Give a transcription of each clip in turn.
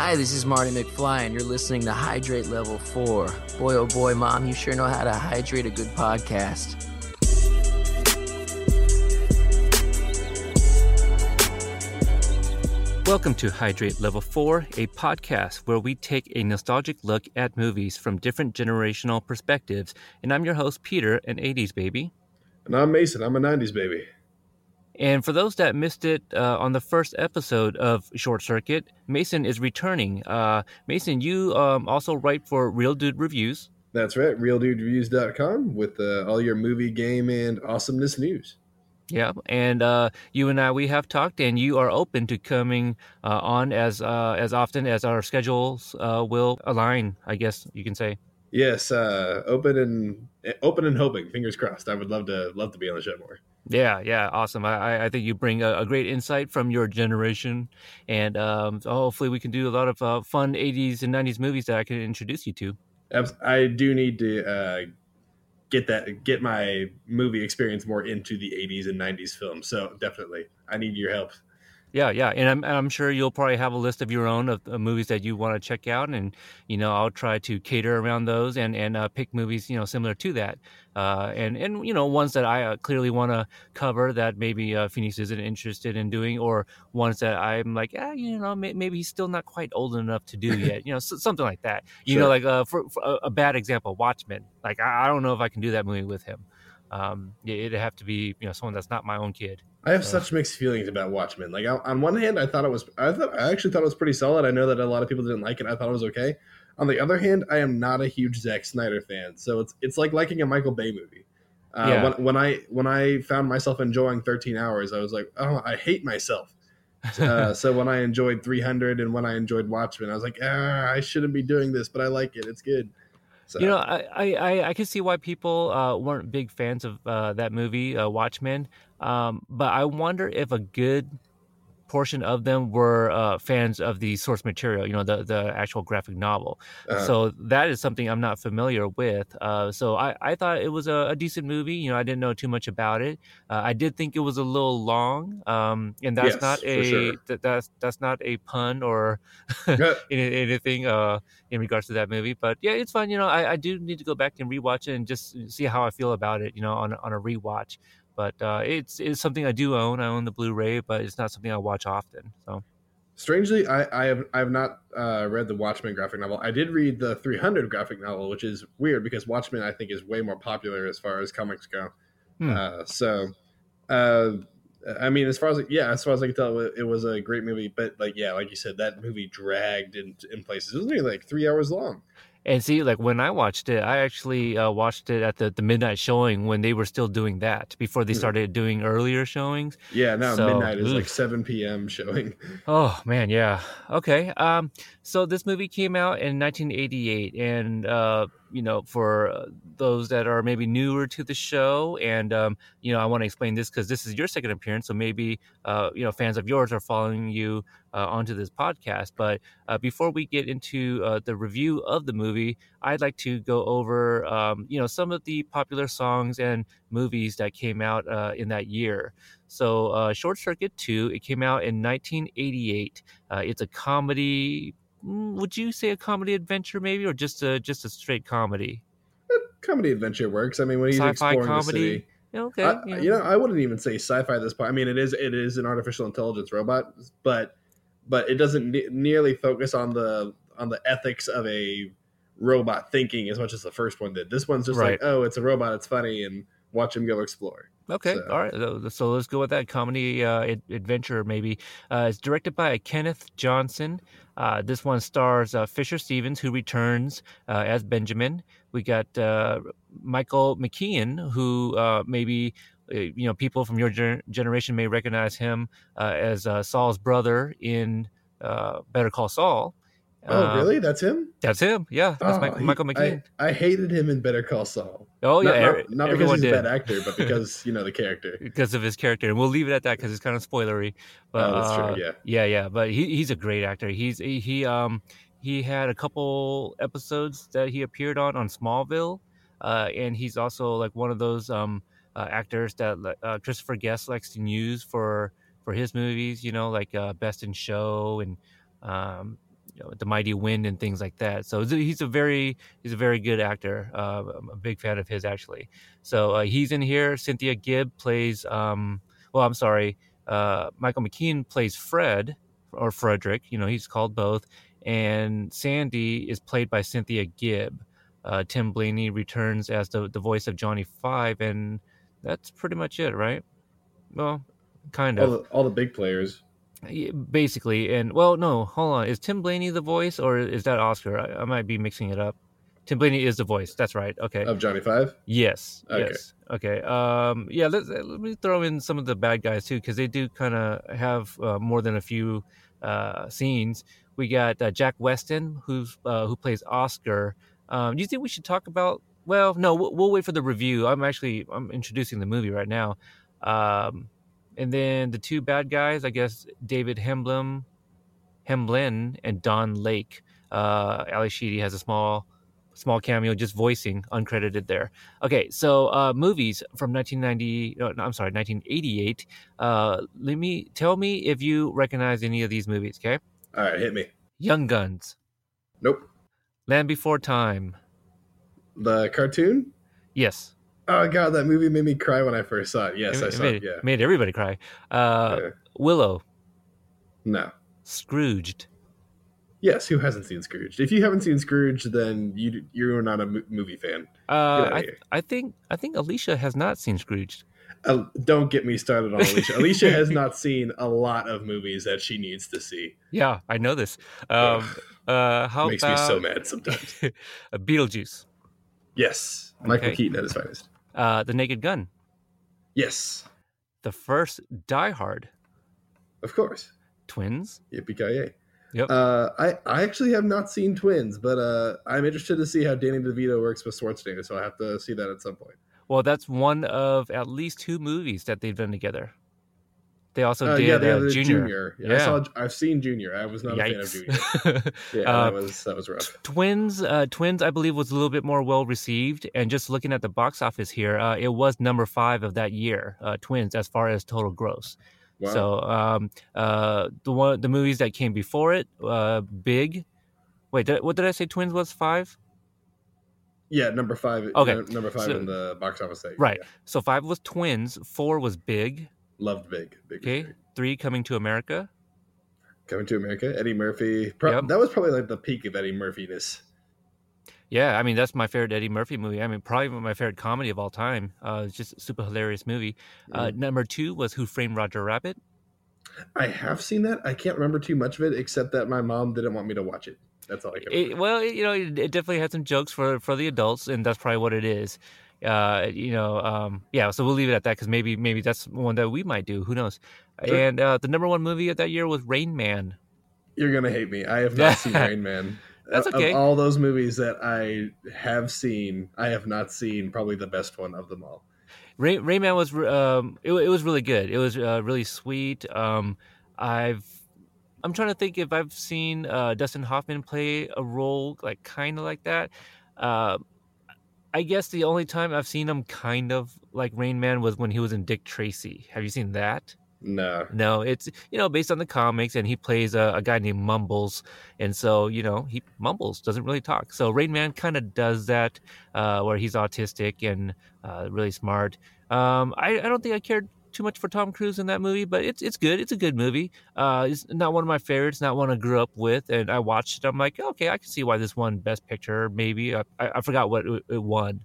Hi, this is Marty McFly, and you're listening to Hydrate Level 4. Boy, oh boy, Mom, you sure know how to hydrate a good podcast. Welcome to Hydrate Level 4, a podcast where we take a nostalgic look at movies from different generational perspectives. And I'm your host, Peter, an 80s baby. And I'm Mason. I'm a 90s baby. And for those that missed it uh, on the first episode of Short Circuit, Mason is returning. Uh, Mason, you um, also write for Real Dude Reviews. That's right, RealDudeReviews.com with uh, all your movie, game, and awesomeness news. Yeah, and uh, you and I we have talked, and you are open to coming uh, on as uh, as often as our schedules uh, will align. I guess you can say. Yes, uh, open and open and hoping. Fingers crossed. I would love to love to be on the show more. Yeah, yeah, awesome. I, I think you bring a, a great insight from your generation, and um, so hopefully we can do a lot of uh, fun '80s and '90s movies that I can introduce you to. I do need to uh, get that get my movie experience more into the '80s and '90s films. So definitely, I need your help. Yeah, yeah, and I'm I'm sure you'll probably have a list of your own of, of movies that you want to check out, and you know I'll try to cater around those and and uh, pick movies you know similar to that, uh, and and you know ones that I uh, clearly want to cover that maybe uh, Phoenix isn't interested in doing, or ones that I'm like, ah, you know, may, maybe he's still not quite old enough to do yet, you know, so, something like that. You sure. know, like uh, for, for, a bad example, Watchmen. Like I, I don't know if I can do that movie with him. Um, it'd have to be you know someone that's not my own kid. I have such mixed feelings about Watchmen. Like on one hand, I thought it was, I thought I actually thought it was pretty solid. I know that a lot of people didn't like it. I thought it was okay. On the other hand, I am not a huge Zack Snyder fan, so it's it's like liking a Michael Bay movie. Uh, yeah. when, when I when I found myself enjoying 13 hours, I was like, oh, I hate myself. uh, so when I enjoyed 300 and when I enjoyed Watchmen, I was like, ah, I shouldn't be doing this, but I like it. It's good. So. You know, I, I, I can see why people uh, weren't big fans of uh, that movie, uh, Watchmen. Um, but I wonder if a good portion of them were uh, fans of the source material, you know, the, the actual graphic novel. Uh-huh. So that is something I'm not familiar with. Uh, so I, I thought it was a, a, decent movie. You know, I didn't know too much about it. Uh, I did think it was a little long, um, and that's yes, not a sure. that, that's that's not a pun or anything uh, in regards to that movie. But yeah, it's fun. You know, I, I do need to go back and rewatch it and just see how I feel about it. You know, on on a rewatch but uh, it's it's something I do own. I own the Blu-ray, but it's not something I watch often. So, strangely, I, I have I have not uh, read the Watchmen graphic novel. I did read the 300 graphic novel, which is weird because Watchmen I think is way more popular as far as comics go. Hmm. Uh, so, uh, I mean, as far as yeah, as far as I can tell, it was a great movie. But like yeah, like you said, that movie dragged in in places. It was only like three hours long. And see, like when I watched it, I actually uh, watched it at the, the midnight showing when they were still doing that before they hmm. started doing earlier showings. Yeah, now so, midnight is oof. like 7 p.m. showing. Oh, man, yeah. Okay. Um, so this movie came out in 1988, and uh, you know, for uh, those that are maybe newer to the show, and um, you know, I want to explain this because this is your second appearance, so maybe uh, you know, fans of yours are following you uh, onto this podcast. But uh, before we get into uh, the review of the movie, I'd like to go over, um, you know, some of the popular songs and movies that came out uh, in that year. So, Short Circuit Two, it came out in 1988. it's a comedy would you say a comedy adventure maybe or just a just a straight comedy comedy adventure works i mean when he's sci-fi exploring comedy the city, okay I, yeah. you know i wouldn't even say sci-fi at this point i mean it is it is an artificial intelligence robot but but it doesn't ne- nearly focus on the on the ethics of a robot thinking as much as the first one did this one's just right. like oh it's a robot it's funny and watch him go explore Okay, so. all right. So let's go with that comedy uh, adventure. Maybe uh, it's directed by Kenneth Johnson. Uh, this one stars uh, Fisher Stevens, who returns uh, as Benjamin. We got uh, Michael McKean, who maybe you know people from your generation may recognize him as Saul's brother in Better Call Saul. Oh, uh, really? That's him? That's him. Yeah, that's oh, Michael, Michael McKean. I, I, hated him in Better Call Saul. Oh yeah, not, not, not because he's did. a bad actor, but because you know the character. because of his character, and we'll leave it at that because it's kind of spoilery. But oh, that's uh, true. Yeah, yeah, yeah. But he, he's a great actor. He's he, he um he had a couple episodes that he appeared on on Smallville, uh, and he's also like one of those um uh, actors that uh, Christopher Guest likes to use for for his movies. You know, like uh, Best in Show and um you know, the Mighty Wind and things like that. So he's a very he's a very good actor. Uh, I'm a big fan of his actually. So uh, he's in here. Cynthia Gibb plays. Um, well, I'm sorry. Uh, Michael McKean plays Fred or Frederick. You know, he's called both. And Sandy is played by Cynthia Gibb. Uh, Tim Blaney returns as the the voice of Johnny Five, and that's pretty much it, right? Well, kind of. All the, all the big players. Yeah, Basically, and well, no, hold on. Is Tim Blaney the voice, or is that Oscar? I, I might be mixing it up. Tim Blaney is the voice. That's right. Okay. Of Johnny Five. Yes. Okay. Yes. Okay. Um. Yeah. Let Let me throw in some of the bad guys too, because they do kind of have uh, more than a few uh, scenes. We got uh, Jack Weston, who's uh, who plays Oscar. Um, do you think we should talk about? Well, no, we'll, we'll wait for the review. I'm actually I'm introducing the movie right now. Um, and then the two bad guys, I guess, David Hemblem, Hemblin, and Don Lake. Uh, Ally Sheedy has a small small cameo, just voicing, uncredited there. Okay, so uh, movies from 1990. No, no, I'm sorry, 1988. Uh, let me tell me if you recognize any of these movies. Okay, All right, hit me. Young Guns, Nope. Land Before Time. The cartoon. Yes, Oh god, that movie made me cry when I first saw it. Yes, it, I it saw made, it. Yeah. made everybody cry. Uh, Yeah. Willow, No. Scrooged. Yes, who hasn't seen Scrooge? If you haven't seen Scrooge, then you you're not a mo- movie fan. Uh, I. I think I think Alicia has not seen Scrooged. Uh, don't get me started on Alicia. Alicia has not seen a lot of movies that she needs to see. Yeah, I know this. Um, uh, how makes about me so mad sometimes. Beetlejuice, yes, Michael Okay. Keaton at his finest. Uh, The Naked Gun, Yes, the first Die Hard, of course. Twins. Yippee ki Yep. Uh, I I actually have not seen Twins, but uh, I'm interested to see how Danny DeVito works with Schwarzenegger, so I have to see that at some point. Well, that's one of at least two movies that they've done together. They also Uh, did yeah, the uh, other Junior. Yeah, I saw, I've seen Junior. I was not a fan of Junior. Yeah, Uh, that was that was rough. Twins, uh, Twins, I believe was a little bit more well received, and just looking at the box office here, uh, it was number five of that year. Uh, Twins, as far as total gross. Wow. So, um, uh, the one, the movies that came before it, uh, Big. Wait, did, what did I say? Twins was five. yeah, number five. Okay, number five so- in the box office. Thing. Right. Yeah. So five was Twins, four was Big. Loved Big. Big. Okay, three Coming to America. Coming to America. Eddie Murphy. Pro- Yep. That was probably like the peak of Eddie Murphy-ness. Yeah, I mean that's my favorite Eddie Murphy movie. I mean probably my favorite comedy of all time. Uh, it's just a super hilarious movie. Uh, Mm-hmm. number two was Who Framed Roger Rabbit. I have seen that. I can't remember too much of it, except that my mom didn't want me to watch it. That's all I can. It, well, you know, it, it definitely had some jokes for for the adults, and that's probably what it is. Uh, you know, um, yeah. So we'll leave it at that because maybe maybe that's one that we might do. Who knows? Sure. And uh, the number one movie of that year was Rain Man. You're gonna hate me. I have not seen Rain Man. That's okay. Of all those movies that I have seen, I have not seen probably the best one of them all. Rain, Rain Man was um, it, it was really good. It was uh, really sweet. Um, I've I'm trying to think if I've seen uh, Dustin Hoffman play a role like kind of like that. Uh, I guess the only time I've seen him kind of like Rain Man was when he was in Dick Tracy. Have you seen that? No. No, it's you know based on the comics, and he plays a, a guy named Mumbles, and so you know he mumbles, doesn't really talk. So Rain Man kind of does that, uh, where he's autistic and uh, really smart. Um, I, I don't think I cared too much for Tom Cruise in that movie, but it's it's good. It's a good movie. Uh, it's not one of my favorites, not one I grew up with, and I watched it. I'm like, okay, I can see why this won Best Picture. Maybe I, I I forgot what it, it won,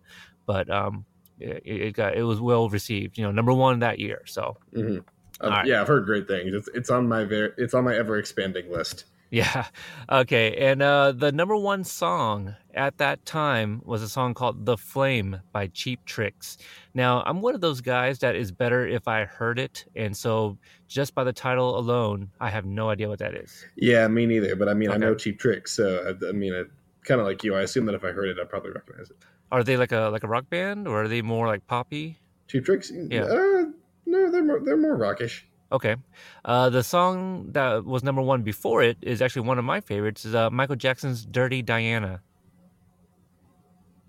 but um, it, it got it was well received. You know, number one that year. So hmm All right. Yeah, I've heard great things. It's it's on my ver- it's on my ever expanding list. Yeah. Okay. And uh, the number one song at that time was a song called The Flame by Cheap Tricks. Now, I'm one of those guys that is better if I heard it. And so just by the title alone, I have no idea what that is. Yeah, me neither. But I mean, I know Cheap Tricks, so I, I mean, I, kind of like you. I assume that if I heard it, I'd probably recognize it. Are they like a like a rock band or are they more like poppy? Cheap Tricks. Yeah. Uh, no, they're more they're more rockish. Okay. Uh, the song that was number one before it is actually one of my favorites. Is uh, Michael Jackson's "Dirty Diana."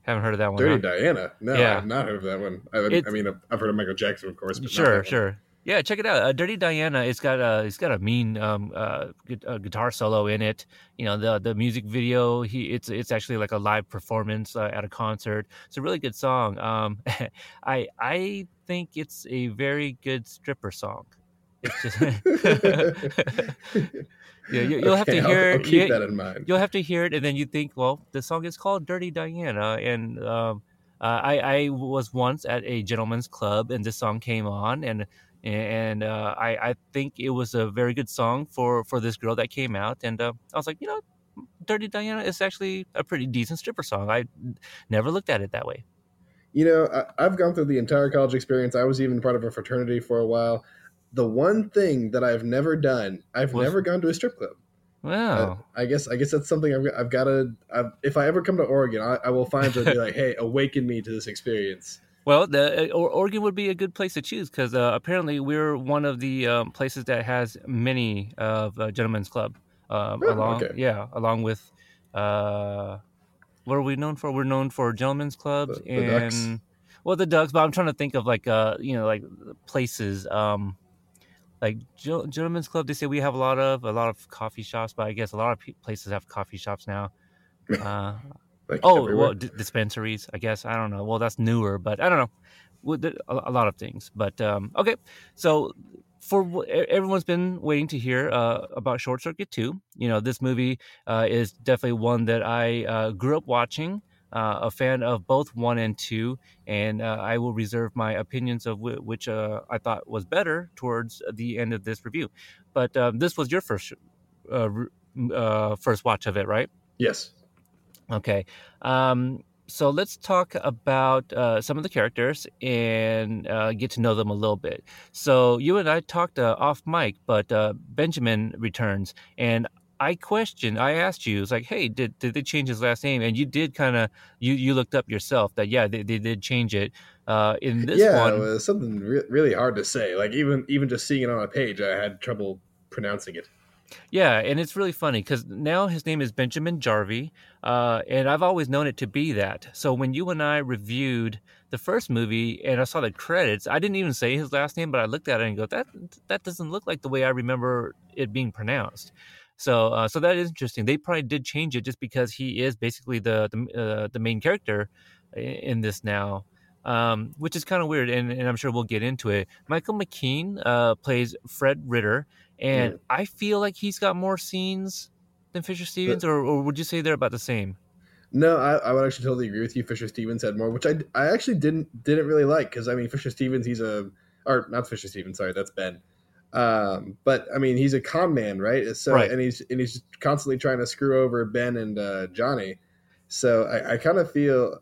Haven't heard of that one. Dirty huh? Diana. No, Yeah. I've not heard of that one. I, I mean, I've heard of Michael Jackson, of course. But Sure, sure. Yeah, check it out. Uh, Dirty Diana. It's got a it's got a mean um, uh, gu- guitar solo in it. You know the the music video. He it's it's actually like a live performance uh, at a concert. It's a really good song. Um, I I think it's a very good stripper song. It's just yeah, you, will okay, have to hear. I'll, I'll keep you, that in mind. You'll have to hear it, and then you think, well, the song is called "Dirty Diana," and um, uh, I, I was once at a gentleman's club, and this song came on, and and uh, I, I think it was a very good song for for this girl that came out and uh, i was like you know dirty diana is actually a pretty decent stripper song i never looked at it that way you know I, have gone through the entire college experience i was even part of a fraternity for a while the one thing that i've never done i've never gone to a strip club Wow. Uh, I guess I guess that's something I've, I've got to. if I ever come to Oregon, I, I will find to be like, "Hey, awaken me to this experience." Well, the, uh, Oregon would be a good place to choose because uh, apparently we're one of the um, places that has many of uh, Gentlemen's Club. Um, oh, along, okay. yeah, along with uh, what are we known for? We're known for Gentlemen's Clubs the, the and ducks. well, the Ducks. But I'm trying to think of like uh, you know, like places. Um, like Gentlemen's Club, they say we have a lot of a lot of coffee shops, but I guess a lot of places have coffee shops now. Uh, like oh, everywhere. well, d- dispensaries, I guess. I don't know. Well, that's newer, but I don't know. A, a lot of things. But um, okay, so for everyone's been waiting to hear uh, about Short Circuit 2. You know, this movie uh, is definitely one that I uh, grew up watching. Uh, a fan of both one and two, and uh, I will reserve my opinions of w- which uh, I thought was better towards the end of this review. But um, this was your first first watch of it, right? Yes. Okay. Um, so let's talk about uh, some of the characters and uh, get to know them a little bit. So you and I talked uh, off mic, but uh, Benjamin returns, and I questioned. I asked you, it's like, hey, did did they change his last name? And you did kind of you you looked up yourself that yeah, they, they did change it. Uh, in this yeah, one, it was something re- really hard to say. Like even even just seeing it on a page, I had trouble pronouncing it. Yeah, and it's really funny because now his name is Benjamin Jarvie, uh, and I've always known it to be that. So when you and I reviewed the first movie and I saw the credits, I didn't even say his last name, but I looked at it and go, "That that doesn't look like the way I remember it being pronounced." So, uh, so that is interesting. They probably did change it just because he is basically the the, uh, the main character in this now. Um, which is kind of weird, and, and, I'm sure we'll get into it. Michael McKean uh, plays Fred Ritter, and yeah. I feel like he's got more scenes than Fisher Stevens, but, or, or would you say they're about the same? No, I, I, would actually totally agree with you. Fisher Stevens had more, which I, I actually didn't didn't really like because I mean Fisher Stevens he's a or not Fisher Stevens sorry that's Ben, um, but I mean he's a con man right so right. and he's and he's constantly trying to screw over Ben and uh, Johnny, so I, I kind of feel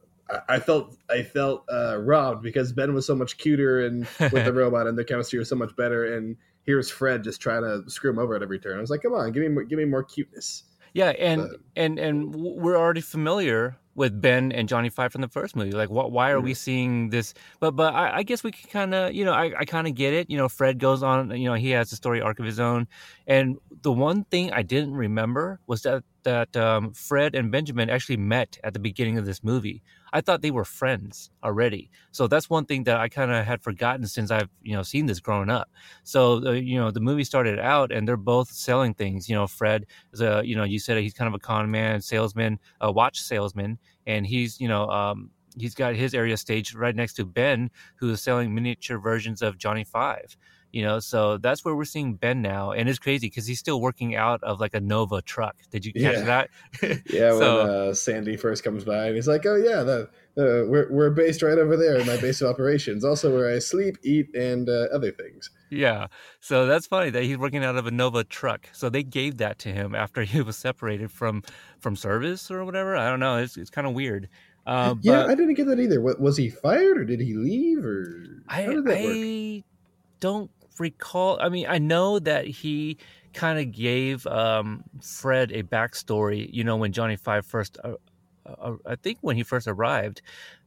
I felt I felt uh, robbed because Ben was so much cuter and with the robot and their chemistry was so much better and here's Fred just trying to screw him over at every turn. I was like, come on, give me more, give me more cuteness. Yeah, and but, and and we're already familiar with Ben and Johnny Five from the first movie. Like, what? Why are mm-hmm. we seeing this? But but I, I guess we can kind of you know I, I kind of get it. You know, Fred goes on. You know, he has a story arc of his own. And the one thing I didn't remember was that that um, Fred and Benjamin actually met at the beginning of this movie. I thought they were friends already. So that's one thing that I kind of had forgotten since I've you know seen this growing up. So uh, you know the movie started out and they're both selling things. You know Fred is a you know you said he's kind of a con man, salesman, a watch salesman, and he's you know um, he's got his area staged right next to Ben, who is selling miniature versions of Johnny Five you know so that's where we're seeing ben now and it's crazy because he's still working out of like a nova truck. Did you catch yeah. that? Yeah so, when uh, sandy first comes by and he's like oh yeah the, uh, we're, we're based right over there in my base of operations also where i sleep eat and uh, other things. Yeah so that's funny that he's working out of a nova truck. So they gave that to him after he was separated from from service or whatever? I don't know it's, it's kind of weird uh, yeah, I didn't get that either. What, was he fired or did he leave or I, I don't recall. I mean, I know that he kind of gave um, Fred a backstory. You know, when Johnny Five first, uh, uh, I think when he first arrived,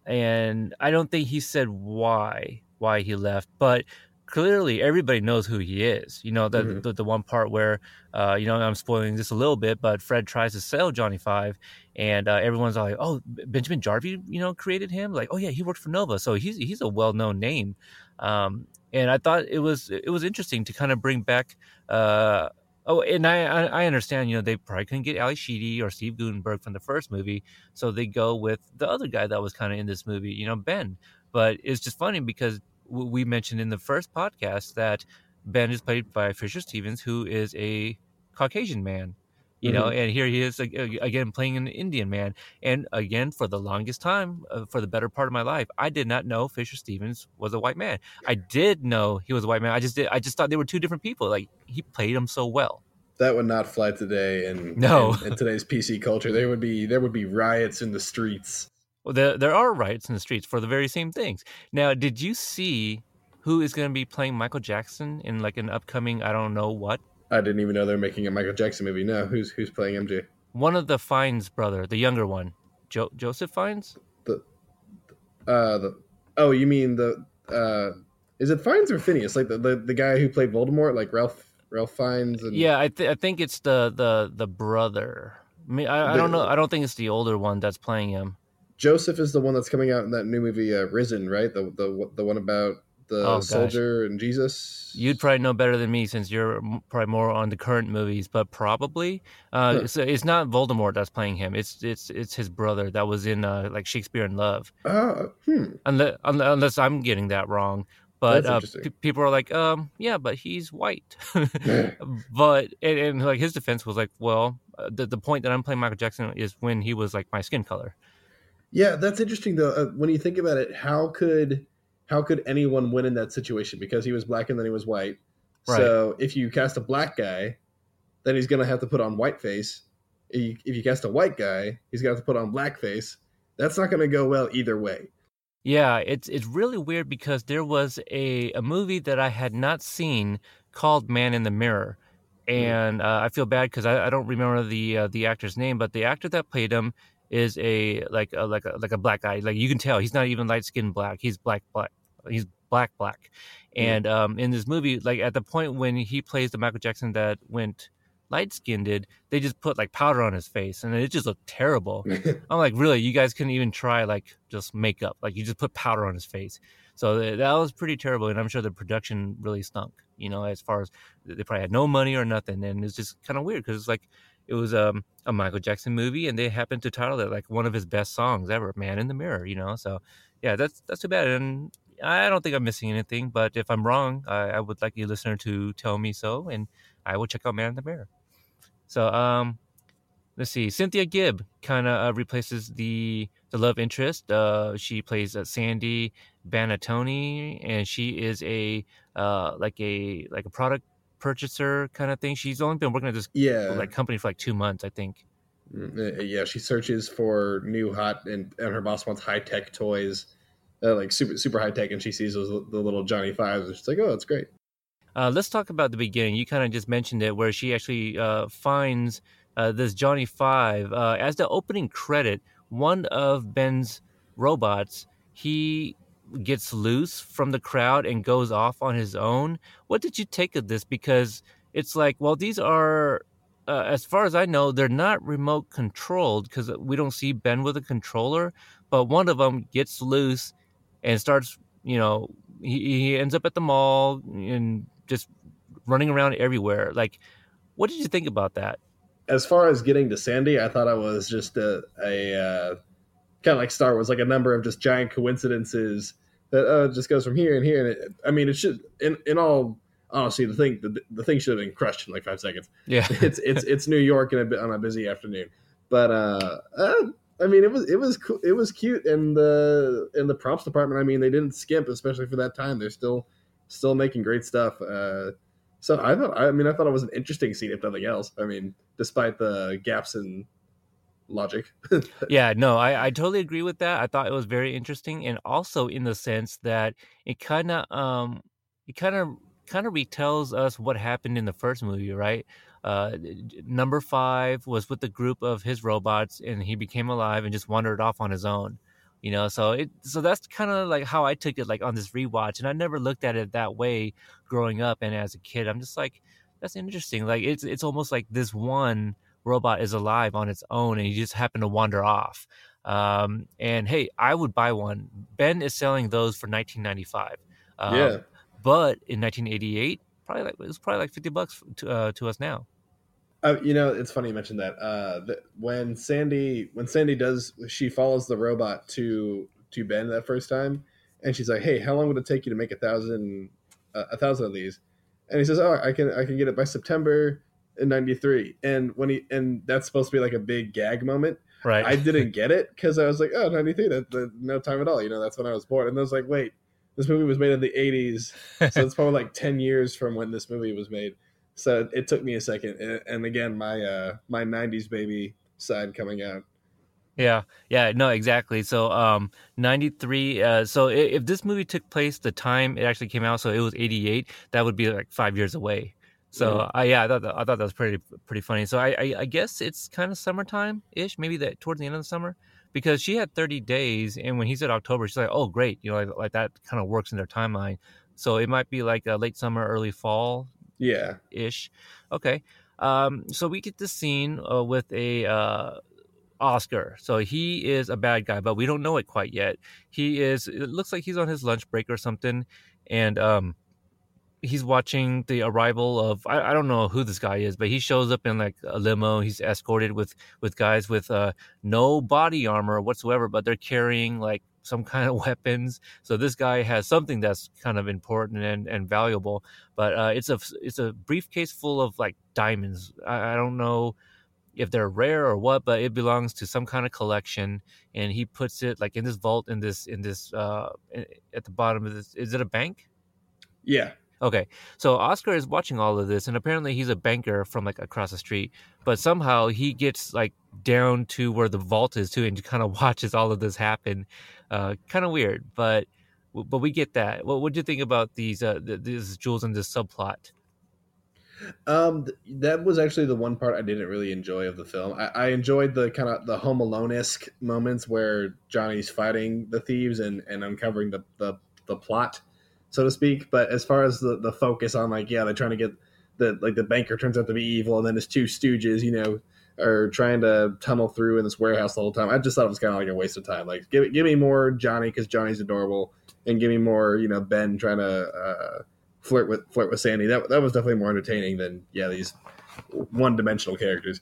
and I don't think he said why why he left, but clearly everybody knows who he is. You know, the mm-hmm. the, the, one part where, uh, you know, I'm spoiling this a little bit, but Fred tries to sell Johnny Five, and uh, everyone's like, "Oh, Benjamin Jarvie, you know, created him." Like, "Oh yeah, he worked for Nova, so he's he's a well known name." Um, and I thought it was it was interesting to kind of bring back. Uh, oh, and I I understand you know they probably couldn't get Ally Sheedy or Steve Guttenberg from the first movie, so they go with the other guy that was kind of in this movie, you know Ben. But it's just funny because we mentioned in the first podcast that Ben is played by Fisher Stevens, who is a Caucasian man you know mm-hmm. and here he is again playing an indian man and again for the longest time uh, for the better part of my life i did not know fisher stevens was a white man. I did know he was a white man i just did i just thought they were two different people like he played him so well. That would not fly today and no. in, in, today's pc culture. There would be there would be riots in the streets. Well there, there are riots in the streets for the very same things. Now did you see who is going to be playing michael jackson in like an upcoming i don't know what I didn't even know they're making a Michael Jackson movie. No, who's who's playing MJ? One of the Fiennes brother, the younger one, jo- Joseph Fiennes. The, uh, the oh, you mean the uh, is it Fiennes or Phineas? Like the, the, the guy who played Voldemort, like Ralph Ralph Fiennes. And... Yeah, I th- I think it's the the the brother. I mean, I, I don't know. I don't think it's the older one that's playing him. Joseph is the one that's coming out in that new movie, uh, Risen, right? The the the one about the oh, soldier and Jesus. You'd probably know better than me since you're probably more on the current movies, but probably uh, huh. it's, it's, not Voldemort that's playing him. It's it's it's his brother that was in uh, like Shakespeare in Love. Uh, hmm. unless, unless I'm getting that wrong. But uh, p- people are like, um, yeah, but he's white. but and, and, like his defense was like, well, uh, the the point that I'm playing Michael Jackson is when he was like my skin color. Yeah, that's interesting though. Uh, when you think about it, how could how could anyone win in that situation? Because he was black and then he was white. Right. So if you cast a black guy, then he's going to have to put on white face. If you cast a white guy, he's going to have to put on black face. That's not going to go well either way. Yeah, it's it's really weird because there was a, a movie that I had not seen called Man in the Mirror, hmm. and uh, I feel bad because I, I, don't remember the uh, the actor's name, but the actor that played him is a like a, like a like a black guy. Like you can tell he's not even light skinned black. He's black black. He's black black. And um, in this movie, like at the point when he plays the Michael Jackson that went light skinned, did, they just put like powder on his face, and it just looked terrible. I'm like, really? You guys couldn't even try like just makeup? Like you just put powder on his face. So that was pretty terrible, and I'm sure the production really stunk. You know, as far as they probably had no money or nothing, and it's just kind of weird because it's like it was um, a Michael Jackson movie, and they happened to title it like one of his best songs ever, "Man in the Mirror." You know, so yeah, that's that's too bad. And I don't think I'm missing anything, but if I'm wrong, I, I would like a listener to tell me so, and I will check out Man in the Mirror. So, um, let's see. Cynthia Gibb kind of uh, replaces the the love interest. Uh, she plays uh, Sandy Banatoni, and she is a uh, like a like a product purchaser kind of thing. She's only been working at this yeah like company for like two months, I think. Mm, uh, yeah, she searches for new hot, and, and her boss wants high tech toys, uh, like super super high tech, and she sees those the little Johnny Fives, and she's like, "Oh, that's great." Uh, let's talk about the beginning. You kind of just mentioned it, where she actually uh, finds uh, this Johnny Five uh, as the opening credit. One of Ben's robots, he gets loose from the crowd and goes off on his own. What did you take of this? Because it's like, well, these are, uh, as far as I know, they're not remote controlled because we don't see Ben with a controller. But one of them gets loose and starts, you know, he, he ends up at the mall and just running around everywhere. Like, what did you think about that? As far as getting to Sandy, I thought it was just a, a uh, kind of like Star Wars, like a number of just giant coincidences that uh, just goes from here and here. And it, I mean, it should, in, in all honesty, the thing the, the thing should have been crushed in like five seconds. Yeah, it's it's it's New York in a, on a busy afternoon, but uh, uh, I mean, it was it was cool, it was cute, and the in the props department, I mean, they didn't skimp, especially for that time. They're still still making great stuff. Uh, so I thought, I mean, I thought it was an interesting scene, if nothing else. I mean, despite the gaps in logic. yeah, no, I, I totally agree with that. I thought it was very interesting, and also in the sense that it kind of um it kind of kind of retells us what happened in the first movie, right? Uh, number five was with the group of his robots, and he became alive and just wandered off on his own. You know, so it so that's kind of like how I took it, like on this rewatch, and I never looked at it that way growing up and as a kid. I'm just like, that's interesting. Like it's it's almost like this one robot is alive on its own and you just happen to wander off. Um, and hey, I would buy one. Ben is selling those for 1995. Um, yeah. but in 1988, probably like it was probably like 50 bucks to uh, to us now. Uh, you know, it's funny you mentioned that. Uh, that when Sandy when Sandy does she follows the robot to to Ben that first time, and she's like, "Hey, how long would it take you to make a thousand uh, a thousand of these?" And he says, "Oh, I can I can get it by September in '93." And when he and that's supposed to be like a big gag moment. Right. I didn't get it because I was like, "Oh, 93, that, that, no time at all." You know, that's when I was born. And I was like, "Wait, this movie was made in the 80s, so it's probably like 10 years from when this movie was made." So it took me a second, and, and again, my uh my '90s baby side coming out. Yeah, yeah, no, exactly. So, um, ninety three. Uh, so if, if this movie took place the time it actually came out, so it was eighty eight, that would be like five years away. So, Mhm. I yeah, I thought that, I thought that was pretty pretty funny. So, I I, I guess it's kind of summertime ish, maybe that towards the end of the summer, because she had thirty days, and when he said October, she's like, oh great, you know, like, like that kind of works in their timeline. So it might be like a late summer, early fall Yeah, ish. Okay. Um, so we get the scene uh, with a uh, Oscar. So he is a bad guy, but we don't know it quite yet. He is. It looks like he's on his lunch break or something, and um, he's watching the arrival of I, I don't know who this guy is, but he shows up in like a limo. He's escorted with with guys with uh, no body armor whatsoever, but they're carrying like some kind of weapons. So this guy has something that's kind of important and, and valuable. But uh, it's a it's a briefcase full of like diamonds. I, I don't know if they're rare or what, but it belongs to some kind of collection. And he puts it like in this vault in this in this uh, at the bottom of this. Is it a bank? yeah, Okay, so Oscar is watching all of this, and apparently he's a banker from like across the street. But somehow he gets like down to where the vault is too, and kind of watches all of this happen. Uh, kind of weird, but but we get that. What do you think about these uh th- these jewels and this subplot? Um, that was actually the one part I didn't really enjoy of the film. I, I enjoyed the kind of the Home Alone esque moments where Johnny's fighting the thieves and, and uncovering the, the the plot, so to speak. But as far as the, the focus on like, yeah, they're trying to get the like the banker turns out to be evil, and then his two stooges, you know, are trying to tunnel through in this warehouse the whole time. I just thought it was kind of like a waste of time. Like, give give me more Johnny because Johnny's adorable, and give me more, you know, Ben trying to. Uh, flirt with flirt with Sandy. That that was definitely more entertaining than yeah these one dimensional characters.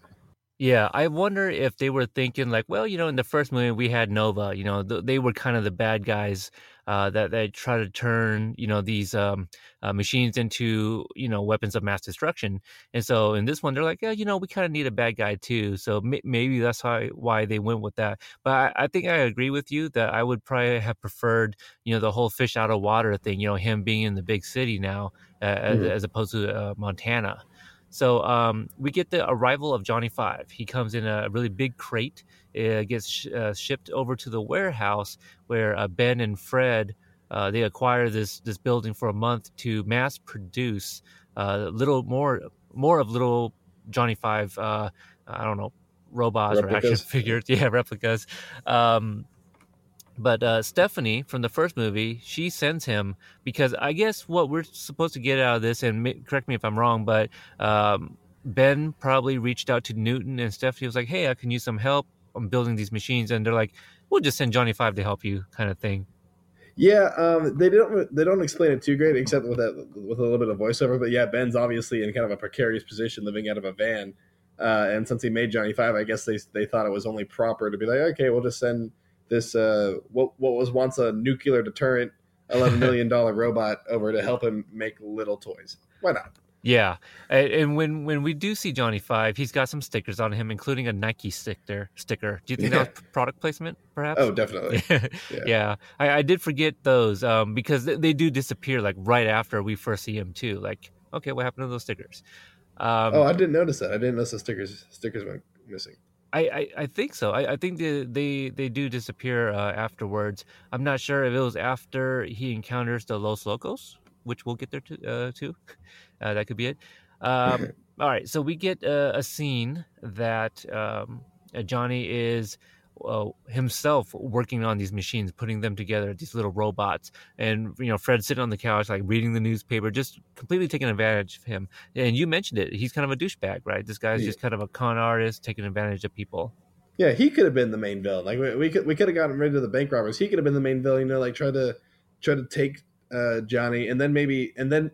Yeah, I wonder if they were thinking like, well, you know, in the first movie we had Nova. You know, th- they were kind of the bad guys uh, that that try to turn you know these um, uh, machines into you know weapons of mass destruction. And so in this one, they're like, yeah, you know, we kind of need a bad guy too. So m- maybe that's why why they went with that. But I, I think I agree with you that I would probably have preferred you know the whole fish out of water thing. You know, him being in the big city now uh, as, Mhm. as opposed to uh, Montana. So um, we get the arrival of Johnny Five. He comes in a really big crate. It gets sh- uh, shipped over to the warehouse where uh, Ben and Fred uh, they acquire this this building for a month to mass produce uh, little more more of little Johnny Five. Uh, I don't know robots or action figures. Yeah, replicas. Um, but uh, Stephanie from the first movie, she sends him because I guess what we're supposed to get out of this, and correct me if I'm wrong, but um, Ben probably reached out to Newton, and Stephanie was like, "Hey, I can use some help. I'm building these machines," and they're like, "We'll just send Johnny Five to help you," kind of thing. Yeah, um, they don't they don't explain it too great, except with that with a little bit of voiceover. But yeah, Ben's obviously in kind of a precarious position, living out of a van. Uh, and since he made Johnny Five, I guess they they thought it was only proper to be like, okay, we'll just send this uh, what what was once a nuclear deterrent, eleven million dollar robot over to help him make little toys. Why not? Yeah, and, when when we do see Johnny Five, he's got some stickers on him, including a Nike sticker. Sticker. Do you think Yeah. that was product placement, perhaps? Oh, definitely. yeah, Yeah. I, I did forget those um, because they, they do disappear like right after we first see him too. Like, okay, what happened to those stickers? Um, oh, I didn't notice that. I didn't notice the stickers stickers went missing. I, I, I think so. I, I think they, they they do disappear uh, afterwards. I'm not sure if it was after he encounters the Los Locos, which we'll get there to, uh, too. Uh, that could be it. Um, all right, so we get uh, a scene that um, uh, Johnny is uh, himself working on these machines, putting them together, these little robots, and you know Fred sitting on the couch, like reading the newspaper, just completely taking advantage of him. And you mentioned it; he's kind of a douchebag, right? This guy's Yeah. just kind of a con artist, taking advantage of people. Yeah, he could have been the main villain. Like we, we could we could have gotten rid of the bank robbers. He could have been the main villain. You know, like try to try to take uh, Johnny, and then maybe and then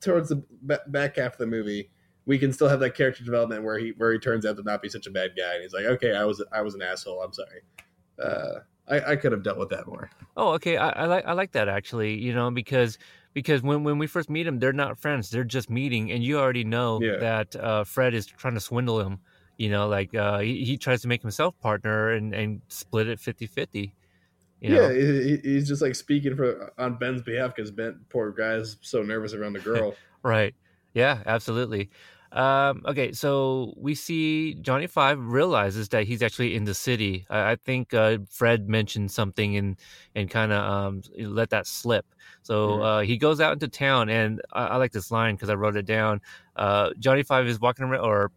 towards the back half of the movie, we can still have that character development where he where he turns out to not be such a bad guy, and he's like, okay, I was I was an asshole. I'm sorry. Uh, I, I could have dealt with that more. Oh, okay. I, I like I like that actually. You know, because because when, when we first meet him, they're not friends. They're just meeting, and you already know Yeah. that uh, Fred is trying to swindle him. You know, like uh, he, he tries to make himself partner and, and split it 50 50. You know? yeah, he, he- he's just like speaking for on Ben's behalf because Ben, poor guy, is so nervous around the girl. Right. Yeah, absolutely. Um, okay, so we see Johnny Five realizes that he's actually in the city. I, I think uh, Fred mentioned something and and kind of um, let that slip. So Mhm. uh, he goes out into town, and I, I like this line because I wrote it down. Uh, Johnny Five is walking around, or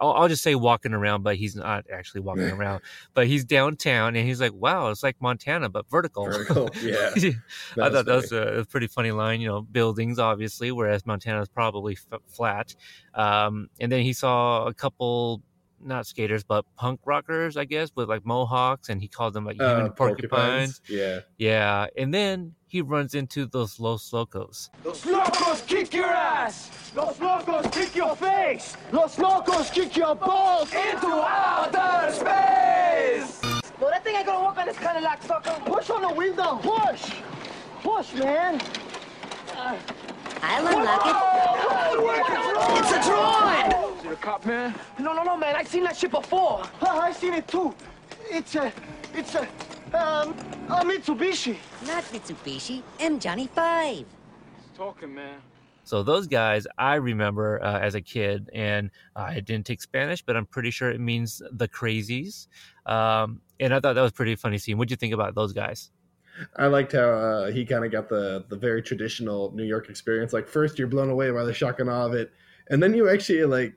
I'll, I'll just say walking around, but he's not actually walking around. But he's downtown, and he's like, "Wow, it's like Montana, but vertical." Vertical, yeah. I thought that was a, a pretty funny line. You know, buildings obviously, whereas Montana is probably f- flat. Um, and then he saw a couple, not skaters, but punk rockers, I guess, with like mohawks, and he called them like Uh, human porcupines. Yeah, Yeah, and then he runs into those Los Locos. Los locos kick your ass! Los locos kick your face! Los locos kick your balls into outer space! Well, that thing ain't gonna work on this kind of lock, sucker. Push on the window! Push! Push, man! I'll unlock it. It's a droid! Is it a cop, man? No, no, no, man. I've seen that shit before. Huh, I seen it too. It's a, it's a, um, a Mitsubishi. Not Mitsubishi. M Johnny Five. He's Talking, man. So those guys, I remember uh, as a kid, and I didn't take Spanish, but I'm pretty sure it means the crazies. Um, and I thought that was a pretty funny scene. What'd you think about those guys? I liked how uh, he kind of got the the very traditional New York experience. Like first, you're blown away by the shock and awe of it, and then you actually like,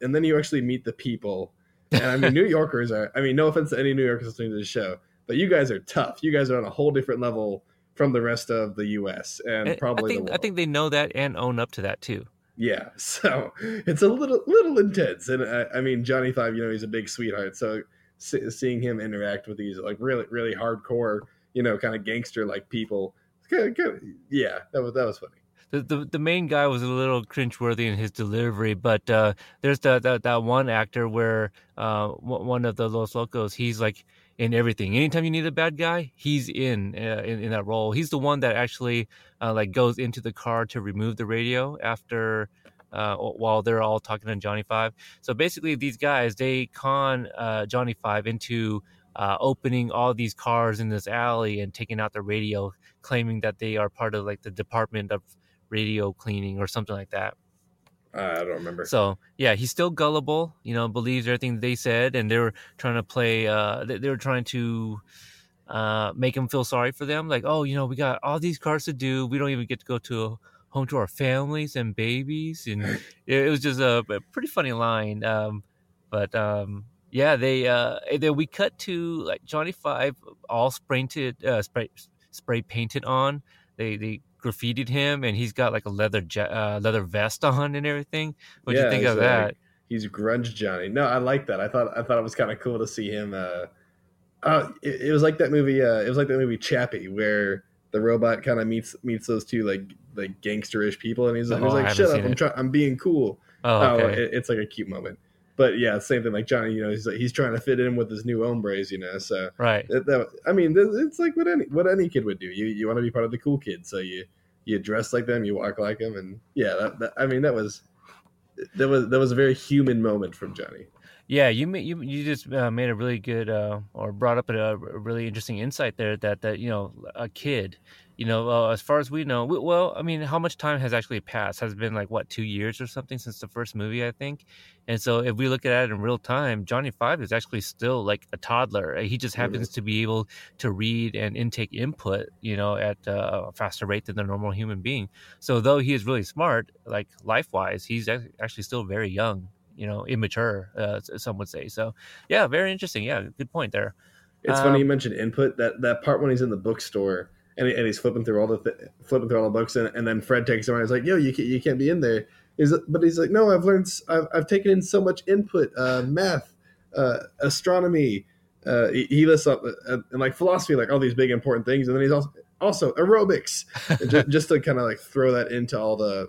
and then you actually meet the people. And I mean, New Yorkers are. I mean, no offense to any New Yorkers listening to the show, but you guys are tough. You guys are on a whole different level from the rest of the U.S. and And probably I think I think they know that and own up to that too. Yeah, so it's a little little intense, and I, I mean Johnny Five, you know, he's a big sweetheart. So seeing him interact with these like really really hardcore, you know, kind of gangster like people, yeah, that was that was funny. The, the the main guy was a little cringeworthy in his delivery, but uh, there's that, that that one actor where uh, one one of the Los Locos, he's like in everything. Anytime you need a bad guy, he's in uh, in, in that role. He's the one that actually uh, like goes into the car to remove the radio after uh, while they're all talking to Johnny Five. So basically, these guys they con uh, Johnny Five into uh, opening all these cars in this alley and taking out the radio, claiming that they are part of like the department of radio cleaning or something like that. Uh, I don't remember. So yeah, he's still gullible. You know, believes everything they said, and they were trying to play. Uh, they, they were trying to uh, make him feel sorry for them. Like, oh, you know, we got all these cars to do. We don't even get to go to home to our families and babies, and it, it was just a, a pretty funny line. Um, but um, yeah, they uh, then we cut to like Johnny Five all spray painted, uh, spray spray painted on. They they graffitied him, and he's got like a leather ja- uh, leather vest on and everything. What do Yeah, you think of like- that? He's grunge Johnny. No, I like that. I thought I thought it was kind of cool to see him. Uh, uh, it, it was like that movie. Uh, it was like that movie Chappie, where the robot kind of meets meets those two like like gangsterish people, and he's like, Oh, he's like "Shut up! I'm trying. I'm being cool." Oh, Oh, it, it's like a cute moment. But yeah, same thing. Like Johnny, you know, he's like, he's trying to fit in with his new hombres, you know. So right. that, that, I mean, it's like what any what any kid would do. You you want to be part of the cool kids, so you you dress like them, you walk like them, and yeah, that, that, I mean, that was that was that was a very human moment from Johnny. Yeah, you you you just uh, made a really good uh, or brought up a, a really interesting insight there that that you know a kid, you know, uh, as far as we know, we, well, I mean, how much time has actually passed? Has it been like what two years or something since the first movie, I think. And so if we look at it in real time, Johnny Five is actually still like a toddler. He just happens to be able to read and intake input, you know, at uh, a faster rate than the normal human being. So though he is really smart, like life wise, he's actually still very young you know immature uh, some would say so yeah very interesting yeah good point there It's Um, funny you mentioned input. That that part when he's in the bookstore and, he, and he's flipping through all the th- flipping through all the books, and, and then Fred takes him around. He's like, "Yo, you can't, you can't be in there." Is but he's like, "No, I've learned. I've, I've taken in so much input, uh, math, uh, astronomy." Uh, he, he lists up uh, and like philosophy, like all these big important things, and then he's also also aerobics, just, just to kind of like throw that into all the.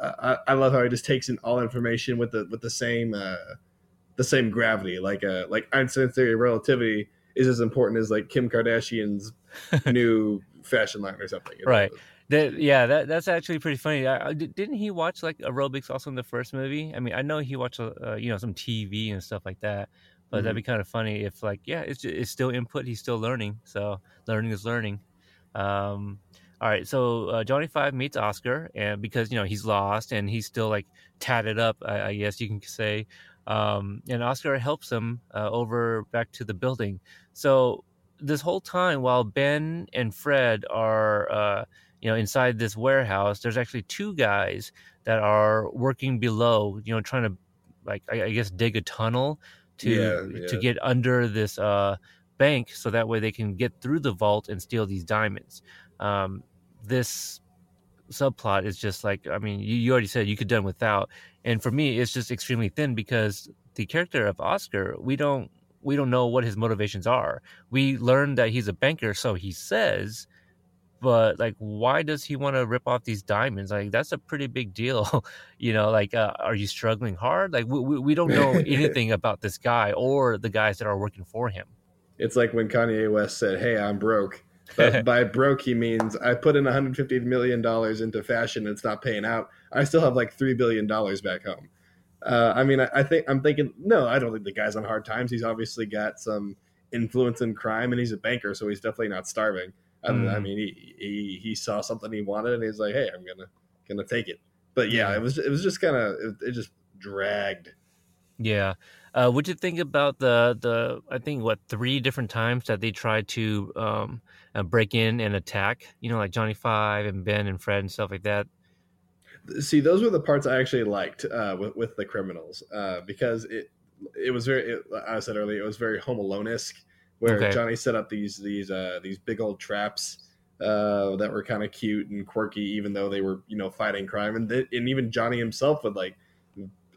I, I love how he just takes in all information with the with the same uh, the same gravity. Like uh, like Einstein's theory of relativity is as important as like Kim Kardashian's new fashion line or something. you know? Right. That yeah, that that's actually pretty funny. I, I- didn't he watch like aerobics also in the first movie? I mean, I know he watched uh, uh, you know some TV and stuff like that, but that'd be kind of funny if like yeah, it's it's still input. He's still learning, so learning is learning. Um, all right, so uh, Johnny Five meets Oscar, and because you know he's lost and he's still like tatted up, I, I guess you can say. Um, and Oscar helps him uh, over back to the building. So this whole time, while Ben and Fred are uh, you know inside this warehouse, there's actually two guys that are working below, you know, trying to like I, I guess dig a tunnel to Yeah, to get under this uh, bank, so that way they can get through the vault and steal these diamonds. Um, this subplot is just like I mean, you, you already said you could done without, and for me, it's just extremely thin because the character of Oscar, we don't we don't know what his motivations are. We learned that he's a banker, so he says, but like, why does he want to rip off these diamonds? Like, that's a pretty big deal, you know. Like, uh, are you struggling hard? Like, we, we, we don't know anything about this guy or the guys that are working for him. It's like when Kanye West said, "Hey, I'm broke." But by broke, he means I put in 150 million dollars into fashion and it's not paying out. I still have like three billion dollars back home. Uh, I mean, I, I think I'm thinking. No, I don't think the guy's on hard times. He's obviously got some influence in crime, and he's a banker, so he's definitely not starving. I, I Mm. mean, he, he he saw something he wanted, and he's like, "Hey, I'm gonna gonna take it." But yeah, it was it was just kind of it, it just dragged. Yeah. Uh, what'd you think about the the I think what three different times that they tried to um, uh, break in and attack? You know, like Johnny Five and Ben and Fred and stuff like that. See those were the parts i actually liked uh, with, with the criminals uh, because it it was very it, i said earlier it was very home alone-esque where Okay. johnny set up these these uh, these big old traps uh, that were kind of cute and quirky even though they were you know fighting crime and, th- and even johnny himself would like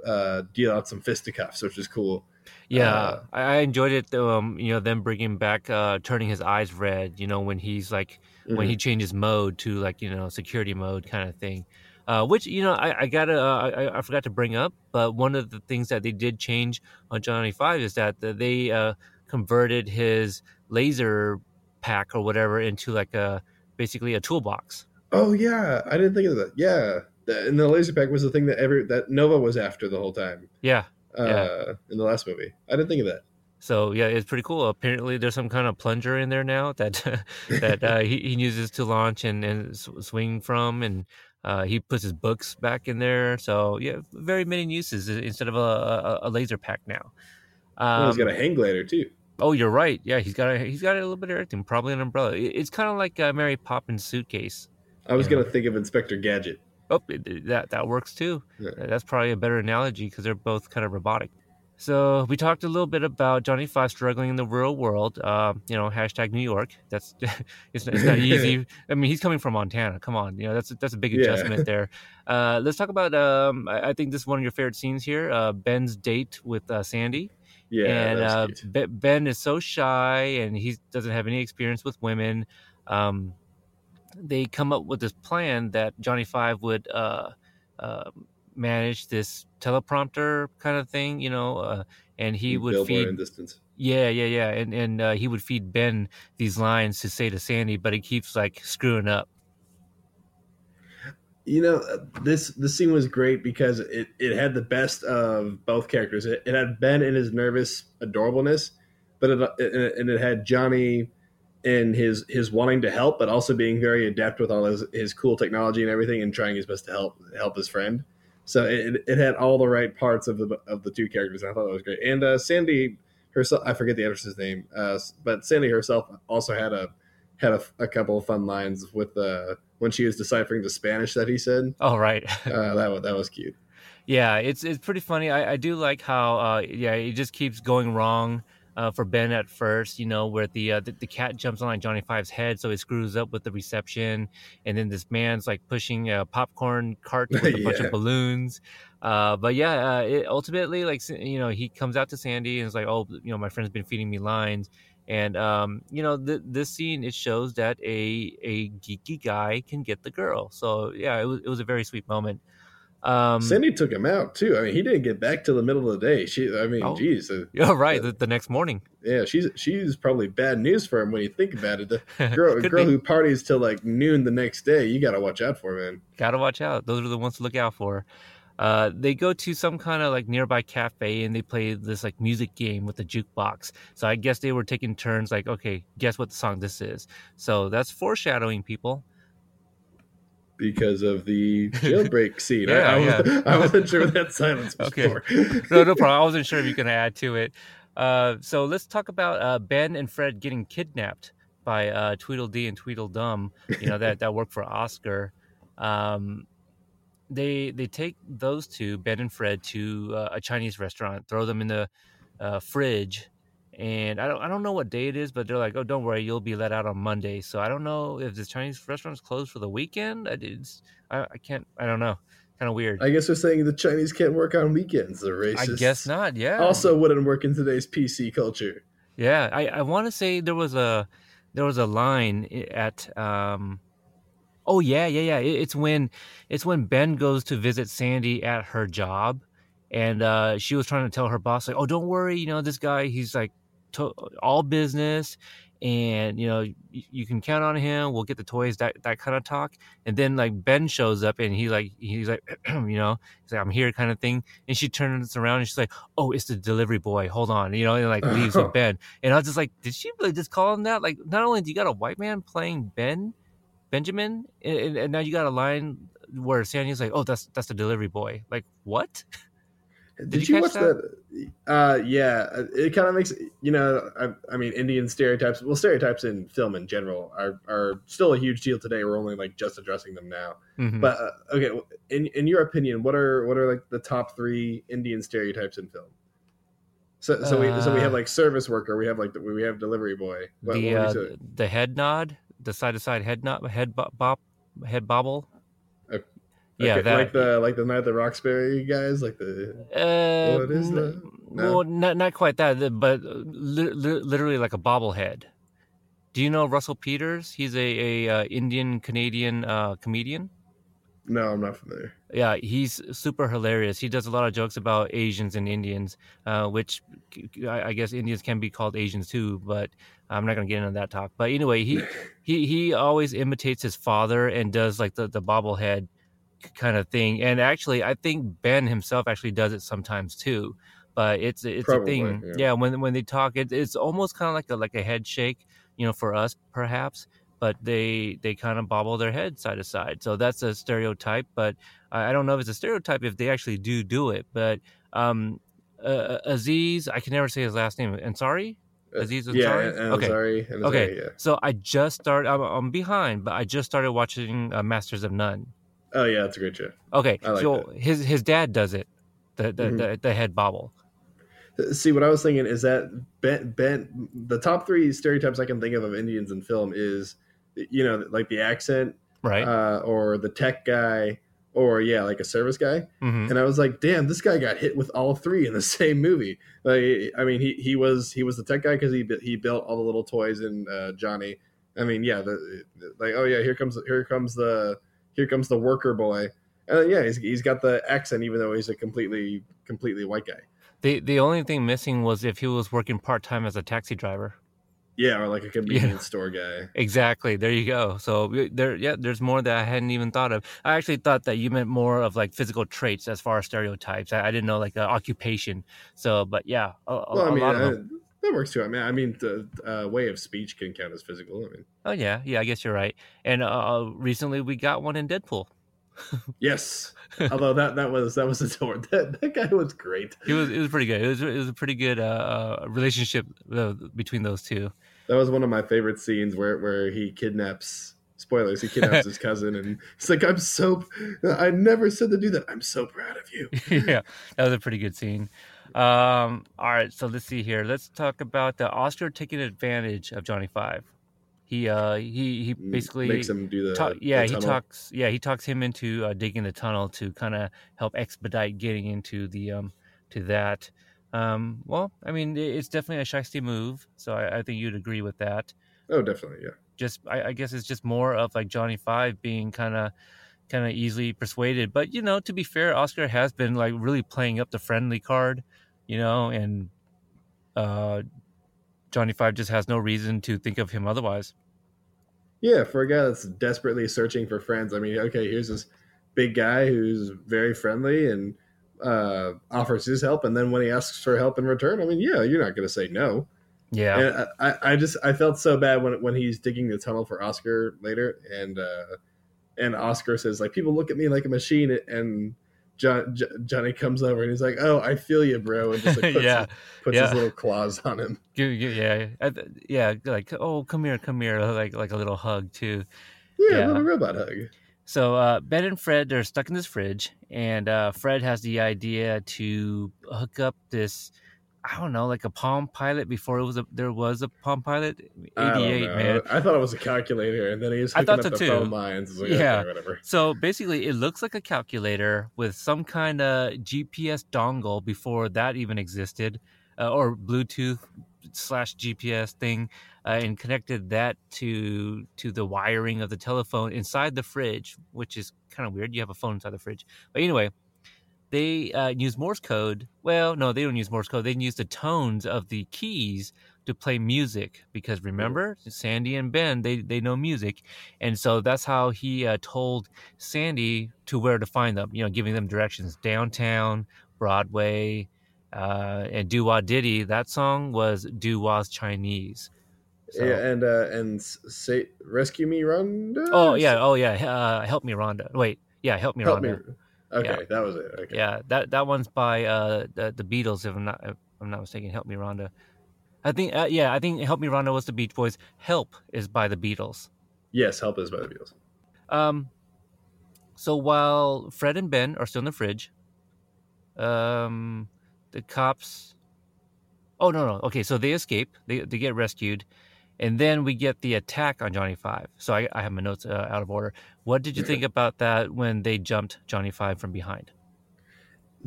uh, deal out some fisticuffs which is cool Yeah, Uh, I, enjoyed it. Um, you know, them bringing back, uh, turning his eyes red. You know, when he's like when he changes mode to like you know security mode kind of thing. Uh, which you know I, I gotta uh, I, I forgot to bring up, but one of the things that they did change on Johnny Five is that the- they uh, converted his laser pack or whatever into like a basically a toolbox. oh yeah i didn't think of that yeah and the laser pack was the thing that every that nova was after the whole time Yeah. uh, Yeah. in the last movie i didn't think of that So yeah, it's pretty cool. Apparently, there's some kind of plunger in there now that that uh, he, he uses to launch and, and swing from, and uh, he puts his books back in there. So yeah, very many uses instead of a, a, a laser pack now. oh, he's got Um, a hang glider too oh, you're right. Yeah, he's got a, he's got a little bit of everything. Probably an umbrella. It's kind of like uh, Mary Poppins suitcase. I was gonna think of Inspector Gadget. Oh, that that works too. Yeah. That's probably a better analogy because they're both kind of robotic. So we talked a little bit about Johnny Five struggling in the real world. Uh, you know, hashtag New York. That's it's, it's not easy. I mean, he's coming from Montana. Come on, you know that's that's a big Yeah. adjustment there. Uh, let's talk about. Um, I, I think this is one of your favorite scenes here. Uh, Ben's date with uh, Sandy. Yeah, and uh, cute. Ben is so shy and he doesn't have any experience with women. Um, they come up with this plan that Johnny Five would manage this teleprompter kind of thing, you know, uh, and he would Billboard feed. distance. Yeah, yeah, yeah, and and uh, he would feed Ben these lines to say to Sandy, but he keeps like screwing up. You know, uh, this this scene was great because it, it had the best of both characters. It, it had Ben in his nervous adorableness, but it, it and it had Johnny in his his wanting to help, but also being very adept with all his, his cool technology and everything, and trying his best to help help his friend. So it, it had all the right parts of the of the two characters. And I thought that was great. And uh, Sandy herself, I forget the actress's name, uh, but Sandy herself also had a had a, a couple of fun lines with uh, when she was deciphering the Spanish that he said. All right. Uh, that was that was cute. Yeah, it's it's pretty funny. I, I do like how uh, yeah it just keeps going wrong uh, for Ben at first. You know where the, uh, the the cat jumps on like Johnny Five's head, so he screws up with the reception, and then this man's like pushing a popcorn cart with a bunch of balloons. Uh, but yeah, uh, it, ultimately like you know he comes out to Sandy and is like, oh you know my friend's been feeding me lines, And um, you know, th- this scene it shows that a a geeky guy can get the girl. So yeah, it was it was a very sweet moment. Um, Cindy took him out too. I mean, he didn't get back till the middle of the day. She, I mean, Oh. geez, uh, yeah, right. The, the next morning, yeah, she's she's probably bad news for him when you think about it. The girl, girl be. who parties till like noon the next day, you got to watch out for, man. gotta watch out. Those are the ones to look out for. Uh, they go to some kind of like nearby cafe and they play this like music game with the jukebox. So I guess they were taking turns, like, okay, guess what the song this is. So that's foreshadowing, people. Because of the jailbreak scene. Yeah, I, I, yeah. was, I wasn't sure what that silence was Okay. for. no, no problem. I wasn't sure if you can add to it. Uh, so let's talk about uh, Ben and Fred getting kidnapped by uh, Tweedledee and Tweedledum. You know that that work for Oscar. Um, they they take those two, Ben and Fred, to uh, a Chinese restaurant, throw them in the uh, fridge, and I don't I don't know what day it is, but they're like, oh, don't worry, you'll be let out on Monday. So I don't know if the Chinese restaurant's closed for the weekend. I it's, I, I can't I don't know, kind of weird. I guess they're saying the Chinese can't work on weekends. They're racist. I guess not. Yeah. Also, wouldn't work in today's PC culture. Yeah, I, I want to say there was a there was a line at um oh yeah yeah yeah It- it's when it's when Ben goes to visit Sandy at her job and uh she was trying to tell her boss like oh don't worry you know this guy he's like to- all business and you know you, you can count on him we'll get the toys that that kind of talk and then like Ben shows up and he like he's like you know he's like I'm here kind of thing and she turns around and she's like oh it's the delivery boy hold on you know and like leaves with Ben and I was just like, did she really just call him that? Like, not only do you got a white man playing Ben, Benjamin, and, and now you got a line where Sandy's like, oh, that's that's the delivery boy. Like, what? Did, you you, watch that? Uh, yeah, it kind of makes you know. I, I mean, Indian stereotypes. Well, stereotypes in film in general are are still a huge deal today. We're only like just addressing them now. Mhm. But uh, okay, in in your opinion, what are what are like the top three Indian stereotypes in film? So so we so we have Uh, like service worker. We have like the, we have delivery boy. What, the what uh, would you say? the head nod, the side to side head nod, head bop, bop head bobble. Okay, yeah, that. like the like the night at the Roxbury guys, like the uh, what is that? No? Well, not not quite that, but li- li- literally like a bobblehead. Do you know Russell Peters? He's a, a uh, Indian Canadian uh, comedian. no, I'm not familiar. Yeah, he's super hilarious. He does a lot of jokes about Asians and Indians, uh, which I, I guess Indians can be called Asians too. But I'm not gonna get into that talk. But anyway, he he he always imitates his father and does like the the bobblehead kind of thing. And actually, I think Ben himself actually does it sometimes too. But it's it's Probably, a thing. yeah. Yeah, when when they talk, it, it's almost kind of like a like a head shake, you know, for us perhaps. But they they kind of bobble their head side to side. So that's a stereotype. But I I don't know if it's a stereotype if they actually do do it. But um, uh, Aziz, I can never say his last name. Ansari. Uh, Aziz yeah, Ansari? and Okay. Ansari, and Okay. Yeah. So I just started. I'm, I'm behind, but I just started watching uh, Masters of None. Oh yeah, that's a great show. Okay, like so his his dad does it, the the, Mhm. the the head bobble. See, what I was thinking is that Ben, Ben, the top three stereotypes I can think of of Indians in film is, you know, like the accent, Right. uh, or the tech guy, or yeah, like a service guy. hmm And I was like, damn, this guy got hit with all three in the same movie. Like, I mean, he he was he was the tech guy because he he built all the little toys in uh, Johnny. I mean, yeah, the, like oh yeah, here comes here comes the here comes the worker boy. And yeah, he's, he's got the accent even though he's a completely completely white guy. The the only thing missing was if he was working part time as a taxi driver. Yeah, or like a convenience store guy. Exactly. There you go. So there, yeah, there's more that I hadn't even thought of. I actually thought that you meant more of like physical traits as far as stereotypes. I, I didn't know like uh, occupation. So, but yeah, a, a, Well, I a mean, lot of uh, them. that works too. I mean, I mean, the uh, way of speech can count as physical. I mean, Oh yeah, yeah. I guess you're right. And uh, recently we got one in Deadpool. yes. Although that that was that was adored. That that guy was great. It was it was pretty good. It was it was a pretty good uh, uh, relationship uh, between those two. That was one of my favorite scenes where where he kidnaps. Spoilers. He kidnaps his cousin, and he's like, "I'm so. I never said to do that. I'm so proud of you." yeah, that was a pretty good scene. Um, all right, so let's see here. Let's talk about the Oscar taking advantage of Johnny Five. He uh he he basically makes him do the. yeah the he talks yeah he talks him into uh, digging the tunnel to kind of help expedite getting into the um to that. Um, well, I mean, it's definitely a shisty move, so I, I think you'd agree with that. Oh, definitely, yeah. Just, I, I guess it's just more of like Johnny Five being kind of, kind of easily persuaded. But you know, to be fair, Oscar has been like really playing up the friendly card, you know, and uh, Johnny Five just has no reason to think of him otherwise. Yeah, for a guy that's desperately searching for friends, I mean, okay, here's this big guy who's very friendly and uh, offers his help, and then when he asks for help in return, I mean, yeah, you're not going to say no. Yeah, And I, I- I just I felt so bad when when he's digging the tunnel for Oscar later, and uh, and Oscar says like people look at me like a machine, and John, J- Johnny comes over and he's like, "Oh, I feel you, bro," and just like puts, Yeah, his, puts yeah. his little claws on him. Yeah, yeah, like oh, come here, come here, like like a little hug too. Yeah, Yeah. a little robot hug. So uh, Ben and Fred they're stuck in this fridge, and uh, Fred has the idea to hook up this. I don't know, like a Palm Pilot before it was a there was a Palm Pilot. I Eighty eight, man. I thought it was a calculator, and then he's I hooking thought so the too. phone lines. Like, Yeah. okay, whatever. So basically, it looks like a calculator with some kind of GPS dongle before that even existed, uh, or Bluetooth slash GPS thing, uh, and connected that to to the wiring of the telephone inside the fridge, which is kind of weird. You have a phone inside the fridge, but anyway, they uh, use Morse code. Well, no, they don't use Morse code. They use the tones of the keys to play music because remember, Sandy and Ben they they know music, and so that's how he uh, told Sandy to where to find them. You know, giving them directions downtown, Broadway, uh, and Do Wah Diddy. That song was Do Wah's Chinese. So- Yeah, and uh, and say, rescue me, Rhonda. oh yeah, oh yeah. Uh, help me, Rhonda. Wait, yeah, help me, help Rhonda. me. Okay, Yeah. that was it. Okay. Yeah, that that one's by uh the, the Beatles. If I'm not if I'm not mistaken, Help Me Rhonda. I think uh, yeah, I think Help Me Rhonda was the Beach Boys. Help is by the Beatles. Yes, help is by the Beatles. Um, so while Fred and Ben are still in the fridge, um, the cops. Oh no no okay, so they escape. They they get rescued, and then we get the attack on Johnny Five. So I, I have my notes uh, out of order. What did you think about that when they jumped Johnny Five from behind?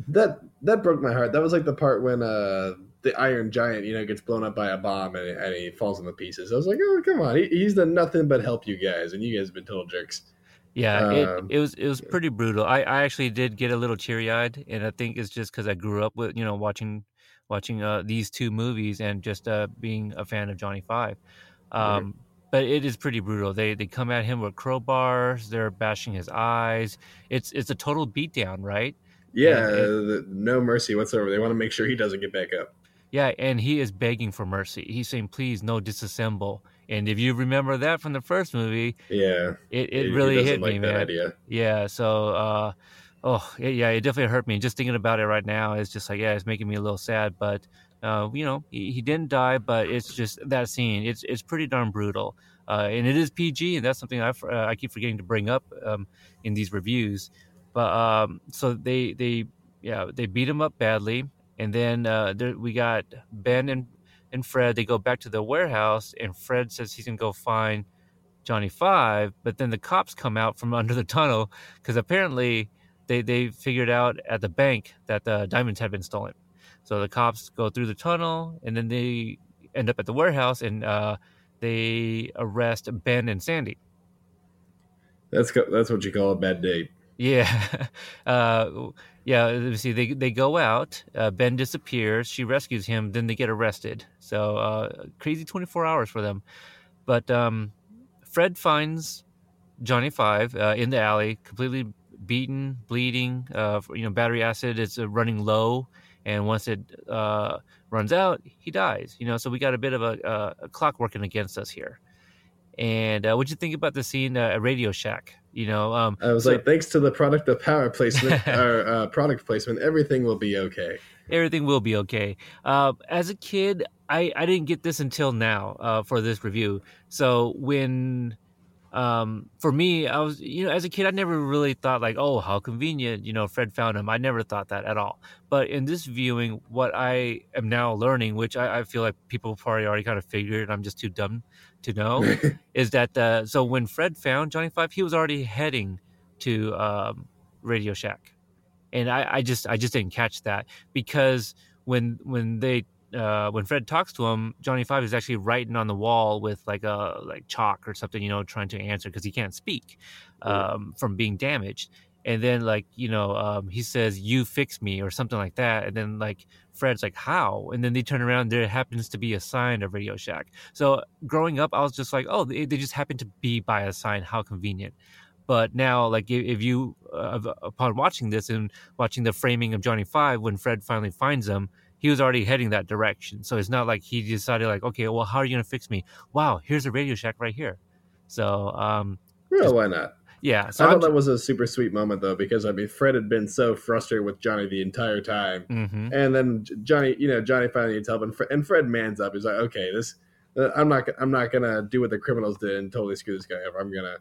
That that broke my heart. That was like the part when uh the Iron Giant, you know, gets blown up by a bomb and, and he falls into pieces. I was like, oh come on, he, he's done nothing but help you guys, and you guys have been total jerks. Yeah, Um, it, it was it was pretty brutal. I, I actually did get a little teary eyed, and I think it's just because I grew up with you know watching watching uh, these two movies and just uh, being a fan of Johnny Five. Um, But it is pretty brutal. They they come at him with crowbars. They're bashing his eyes. It's it's a total beatdown, right? Yeah, And the, no mercy whatsoever. They want to make sure he doesn't get back up. Yeah, and he is begging for mercy. He's saying, "Please, no disassemble." And if you remember that from the first movie, Yeah, it, it he really doesn't hit like me, man. idea. Yeah. So, uh, oh, yeah, yeah, it definitely hurt me. Just thinking about it right now, it's just like, yeah, it's making me a little sad. But, uh, you know, he, he didn't die, but it's just that scene. It's it's pretty darn brutal, uh, and it is PG, and that's something I uh, I keep forgetting to bring up um, in these reviews. But um, so they they yeah they beat him up badly, and then uh, there, we got Ben and and Fred. They go back to the warehouse, and Fred says he's gonna go find Johnny Five, but then the cops come out from under the tunnel because apparently they they figured out at the bank that the diamonds had been stolen. So the cops go through the tunnel, and then they end up at the warehouse, and uh, they arrest Ben and Sandy. That's that's what you call a bad date. Yeah, uh, yeah. let me See, they they go out. Uh, ben disappears. She rescues him. Then they get arrested. So uh, crazy twenty four hours for them. But um, Fred finds Johnny Five uh, in the alley, completely beaten, bleeding. Uh, you know, battery acid is uh, running low, and once it uh, runs out, he dies. You know, so we got a bit of a, a, clock working against us here. And uh, what'd you think about the scene uh, at Radio Shack? You know, um, I was so- like, thanks to the product of power placement or uh, product placement, everything will be okay. everything will be okay. Uh, as a kid, I, I didn't get this until now uh, for this review. So when, um, for me, I was you know as a kid, I never really thought like, oh, how convenient, you know, Fred found him. I never thought that at all. But in this viewing, what I am now learning, which I, I feel like people probably already kind of figured, I'm just too dumb to know, is that uh, so when Fred found Johnny Five, he was already heading to um, Radio Shack, and I, I just I just didn't catch that because when when they uh, when Fred talks to him, Johnny Five is actually writing on the wall with like a like chalk or something, you know, trying to answer because he can't speak um, from being damaged. And then like you know um, he says you fix me or something like that, and then like Fred's like how, and then they turn around there happens to be a sign of Radio Shack. So growing up, I was just like oh they, they just happen to be by a sign, how convenient. But now, like if, if you uh, upon watching this and watching the framing of Johnny Five, when Fred finally finds him, he was already heading that direction. So it's not like he decided like, okay, well, how are you gonna fix me? Wow, here's a Radio Shack right here. So um, Well, why not? yeah, so I I'm thought that was a super sweet moment though, because I mean, Fred had been so frustrated with Johnny the entire time, hmm and then Johnny, you know, Johnny finally needs help, and Fred, and Fred mans up. He's like, okay, this, uh, I'm not, I'm not gonna do what the criminals did and totally screw this guy up. I'm gonna,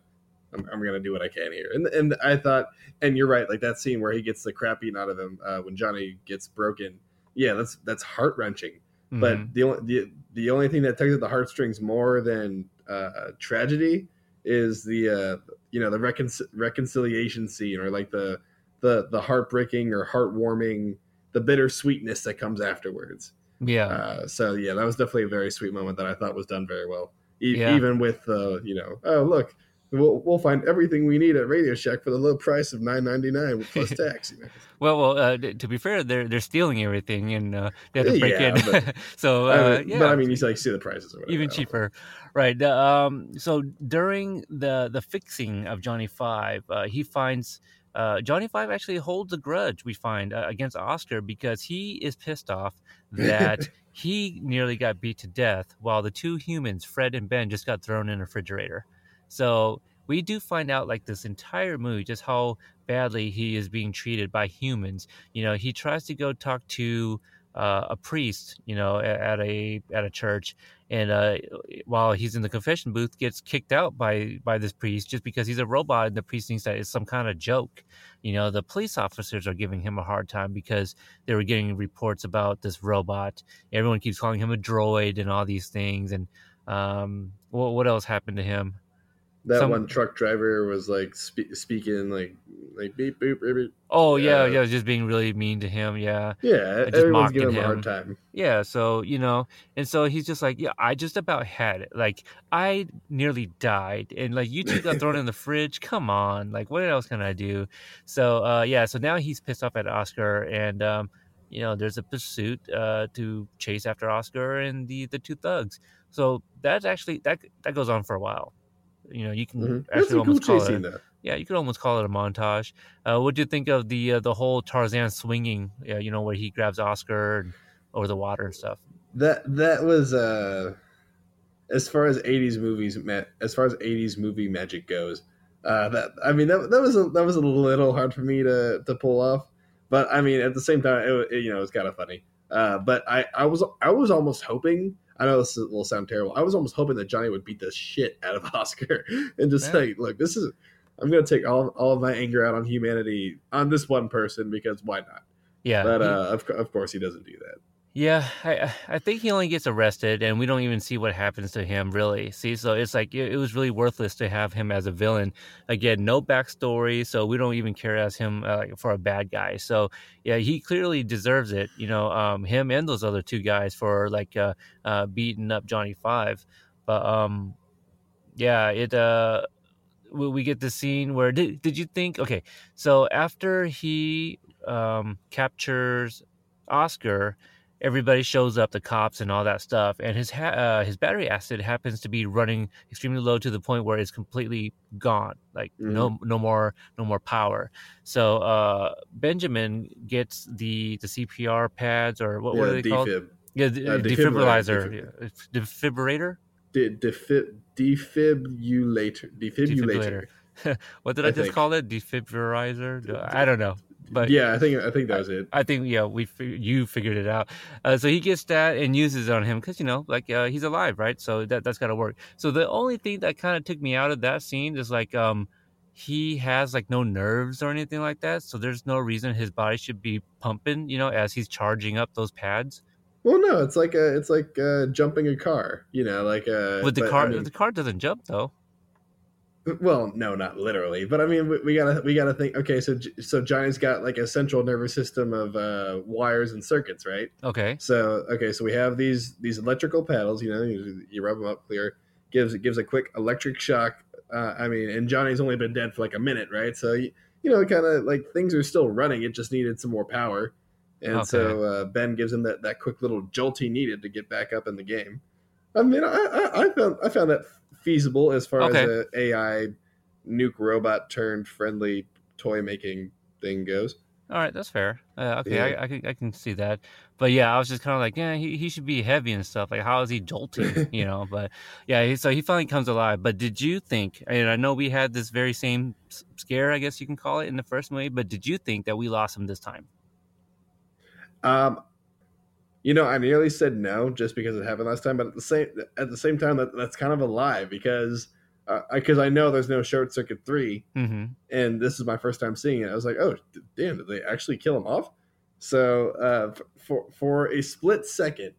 I'm, I'm gonna do what I can here. And and I thought, and you're right, like that scene where he gets the crap eaten out of him uh, when Johnny gets broken. Yeah, that's that's heart wrenching. Mm-hmm. But the only the, the only thing that tugs at the heartstrings more than uh, tragedy is the uh, you know the recon- reconciliation scene or like the the the heartbreaking or heartwarming the bittersweetness that comes afterwards. yeah, Uh, so yeah, that was definitely a very sweet moment that I thought was done very well. E- Yeah. Even with uh, you know, oh look, we'll we'll find everything we need at Radio Shack for the low price of nine ninety nine plus tax. You know? well, well, uh, to be fair, they're they're stealing everything and uh, they have to break Yeah, in. but- so I uh, mean, yeah, But I mean, you like see the prices or whatever. even cheaper right um so during the the fixing of johnny five uh, he finds uh, Johnny Five actually holds a grudge. We find uh, against Oscar because he is pissed off that he nearly got beat to death, while the two humans, Fred and Ben, just got thrown in a refrigerator. So we do find out like this entire movie just how badly he is being treated by humans. You know, he tries to go talk to uh, a priest, you know, at a at a church, and uh, while he's in the confession booth, gets kicked out by by this priest just because he's a robot, and the priest thinks that it's some kind of joke. You know, the police officers are giving him a hard time because they were getting reports about this robot. Everyone keeps calling him a droid and all these things. And um, what what else happened to him? That some- one truck driver was like spe- speaking like like beep boop beep, beep. Oh yeah, Yeah. yeah, just being really mean to him. Yeah. Yeah, just everyone's giving him a hard time. Yeah, so you know, and so he's just like, yeah, I just about had it. Like I nearly died, and like you two got thrown in the fridge. Come on, like what else can I do? So uh, yeah, so now he's pissed off at Oscar, and um, you know, there's a pursuit uh, to chase after Oscar and the the two thugs. So that's actually that that goes on for a while. You know, you can Mhm. That's actually a cool almost call it. scene. Yeah, you could almost call it a montage. Uh, what do you think of the uh, the whole Tarzan swinging? Uh, you know, where he grabs Oscar and, over the water and stuff. That that was uh as far as 80s movies as far as 80s movie magic goes. Uh that I mean that, that was a, that was a little hard for me to to pull off. But I mean at the same time it, it, you know it was kind of funny. Uh but I I was I was almost hoping I know this will sound terrible. I was almost hoping that Johnny would beat the shit out of Oscar and just Yeah. say, "Look, this is I'm going to take all all of my anger out on humanity on this one person because why not?" Yeah, But uh, of, of course he doesn't do that. Yeah. I I- think he only gets arrested, and we don't even see what happens to him. Really, see, so it's like it, it was really worthless to have him as a villain. Again, no backstory, so we don't even care as him uh, for a bad guy. So yeah, he clearly deserves it. You know, um, him and those other two guys for like uh, uh, beating up Johnny Five. But um, yeah, it uh, we, we get the scene where did did you think? Okay, so after he um captures Oscar, everybody shows up, the cops and all that stuff, and his ha- uh, his battery acid happens to be running extremely low to the point where it's completely gone, like no no more no more power. So uh, Benjamin gets the the CPR pads or what, Yeah, are they called? Yeah, the, uh, defibrillator, defibrillator, defibrillator. De- defib- defibrillator. Defibrillator. What did I, I just think. call it? Defibrillator? I don't know, but yeah, I think I think that was it. I think yeah, we you figured it out. Uh, so he gets that and uses it on him because you know, like uh, he's alive, right? So that that's got to work. So the only thing that kind of took me out of that scene is like um he has like no nerves or anything like that, so there's no reason his body should be pumping, you know, as he's charging up those pads. Well, no, it's like a, it's like uh, jumping a car. You know, like uh, But the but, car, I mean, the car doesn't jump though. Well, no, not literally, but I mean, we, we gotta we gotta think. Okay, so so Johnny's got like a central nervous system of uh, wires and circuits, right? Okay. So okay, so we have these these electrical paddles. You know, you, you rub them up clear. Gives it gives a quick electric shock. Uh, I mean, and Johnny's only been dead for like a minute, right? So you, you know, kind of like things are still running. It just needed some more power, and Okay. so uh, Ben gives him that that quick little jolt he needed to get back up in the game. I mean, I I, I found I found that feasible as far Okay. as a AI nuke robot turned friendly toy making thing goes. All right, that's fair. Uh, okay, Yeah. I, I can I can see that. But yeah, I was just kind of like, yeah, he, he should be heavy and stuff. Like, how is he jolting? you know. But yeah, he, so he finally comes alive. But did you think? And I know we had this very same scare, I guess you can call it, in the first movie. But did you think that we lost him this time? Um, you know, I nearly said no just because it happened last time, but at the same at the same time, that that's kind of a lie because because I know there's no Short Circuit three, Mm-hmm. and this is my first time seeing it. I was like, oh d- damn, did they actually kill him off? So uh, for for a split second,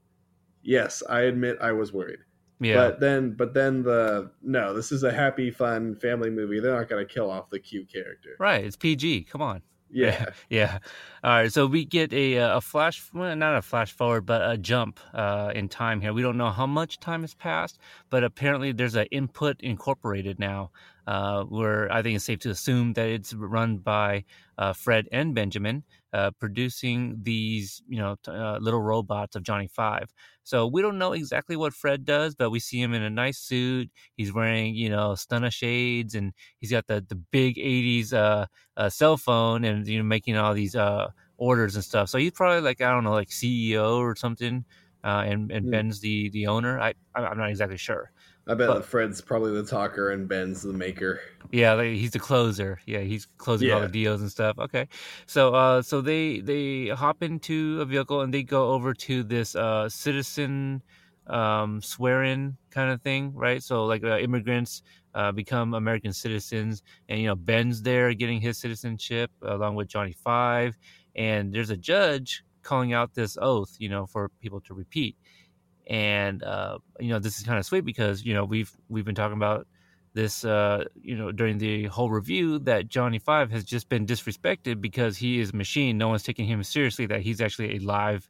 yes, I admit I was worried. Yeah. But then, but then the no, this is a happy, fun family movie. They're not going to kill off the cute character. right. It's PG. Come on. Yeah, Yeah. All right. So we get a a flash, well, not a flash forward, but a jump uh, in time here. We don't know how much time has passed, but apparently there's an input incorporated now. Uh, where I think it's safe to assume that it's run by uh, Fred and Benjamin, uh, producing these, you know, t- uh, little robots of Johnny Five. So we don't know exactly what Fred does, but we see him in a nice suit. He's wearing, you know, stunner shades, and he's got the the big '80s uh, uh, cell phone, and you know, making all these uh, orders and stuff. So he's probably like I don't know, like CEO or something. Uh, and and Hmm. Ben's the the owner. I- I'm not exactly sure. I bet But- Fred's probably the talker and Ben's the maker. Yeah, he's the closer. Yeah, he's closing all the deals and stuff. Okay, so uh, so they they hop into a vehicle and they go over to this uh citizen um swear-in kind of thing, right? So like uh, immigrants uh, become American citizens, and you know Ben's there getting his citizenship along with Johnny Five, and there's a judge calling out this oath, you know, for people to repeat. And uh, you know this is kind of sweet because you know we've we've been talking about this uh you know during the whole review that Johnny Five has just been disrespected because he is machine. No one's taking him seriously. That he's actually a live,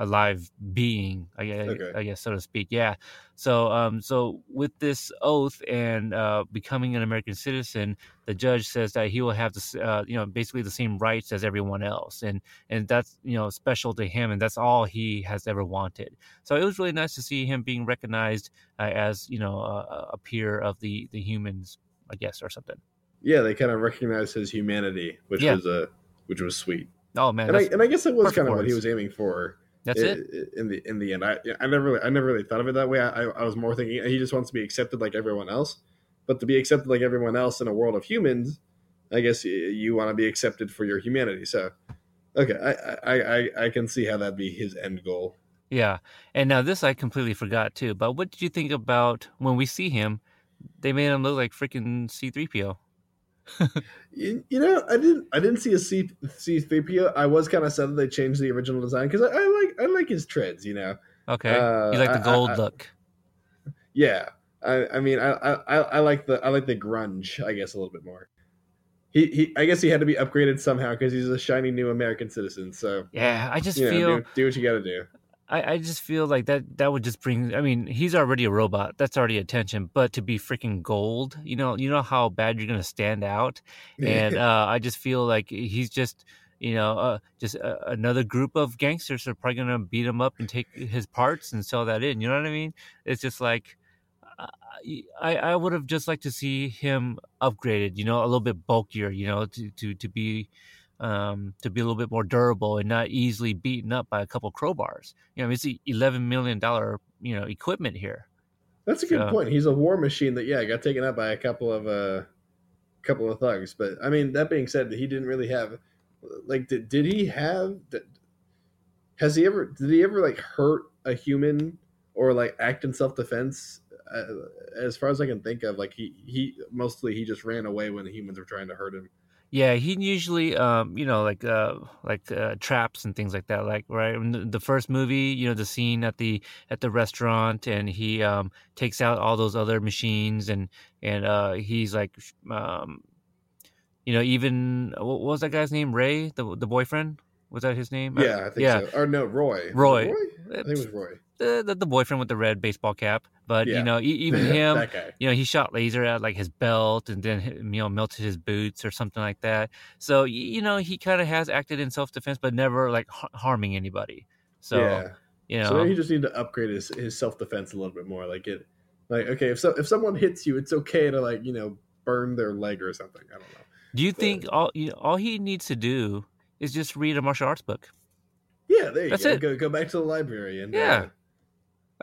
a live being. I guess, Okay. I guess so to speak. Yeah. So um so with this oath and uh becoming an American citizen, the judge says that he will have this uh you know basically the same rights as everyone else, and and that's you know special to him, and that's all he has ever wanted. So it was really nice to see him being recognized uh, as you know a, a peer of the the humans, I guess, or something. Yeah, they kind of recognized his humanity, which Yeah. was a which was sweet. Oh man, and I and I guess it was kind of what he was aiming for. That's i- it. in the in the end. I I never really, I never really thought of it that way. I, I was more thinking he just wants to be accepted like everyone else. But to be accepted like everyone else in a world of humans, I guess you, you want to be accepted for your humanity. So, okay, I, I I I can see how that'd be his end goal. Yeah, and now this I completely forgot too. But what did you think about when we see him? They made him look like freaking C three PO. You, you know, I didn't I didn't see a C C three PO. I was kind of sad that they changed the original design because I, I like I like his treads. You know, Okay, Uh, you like the I- I- gold I- look. Yeah, I, I mean, I, I, I like the I like the grunge, I guess, a little bit more. He, he I guess he had to be upgraded somehow because he's a shiny new American citizen. So Yeah, I just you know, feel do, do what you got to do. I, I just feel like that that would just bring I mean, he's already a robot. That's already attention, but to be freaking gold, you know, you know how bad you're going to stand out. And uh, I just feel like he's just you know, uh, just uh, another group of gangsters are probably gonna beat him up and take his parts and sell that in. You know what I mean? It's just like uh, I I would have just liked to see him upgraded. You know, a little bit bulkier. You know, to to to be um, to be a little bit more durable and not easily beaten up by a couple crowbars. You know, it's eleven million dollar you know equipment here. That's a good So- point. He's a war machine that yeah got taken out by a couple of uh couple of thugs. But I mean, that being said, he didn't really have like did did he have has he ever did he ever like hurt a human or like act in self defense? Uh, as far as I can think of, like he he mostly he just ran away when the humans were trying to hurt him. Yeah, he usually, um, you know, like uh, like uh, traps and things like that. Like right in the, first movie, you know, the scene at the at the restaurant, and he um, takes out all those other machines, and and uh, he's like, um, you know, even what was that guy's name? Ray, the the boyfriend. Was that his name? Yeah, I think yeah. so. Or no, Roy. Roy. Roy? I think it was Roy. The, the the boyfriend with the red baseball cap. But Yeah. you know, even him, that guy. you know, he shot laser at like his belt and then you know melted his boots or something like that. So you know, he kind of has acted in self defense, but never like har- harming anybody. So yeah. you know, So he just need to upgrade his, his self defense a little bit more. Like it, like okay, if so, if someone hits you, it's okay to like you know burn their leg or something. I don't know. do you think all you know, all he needs to do is just read a martial arts book? Yeah, there you That's go. it. Go go back to the library and Yeah. uh,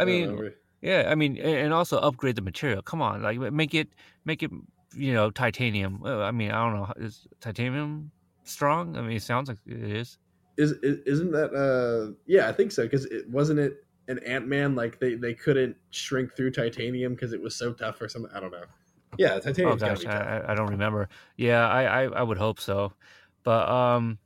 I mean, re- yeah, I mean, and also upgrade the material. Come on, like make it make it you know titanium. Uh, I mean, I don't know, is titanium strong? I mean, it sounds like it is. is, is isn't that uh yeah I think so because it wasn't it an Ant Man like they they couldn't shrink through titanium because it was so tough or something. I don't know. Yeah, Oh titanium's gotta gosh. I, I- don't remember. Yeah, I, I, I would hope so. But um,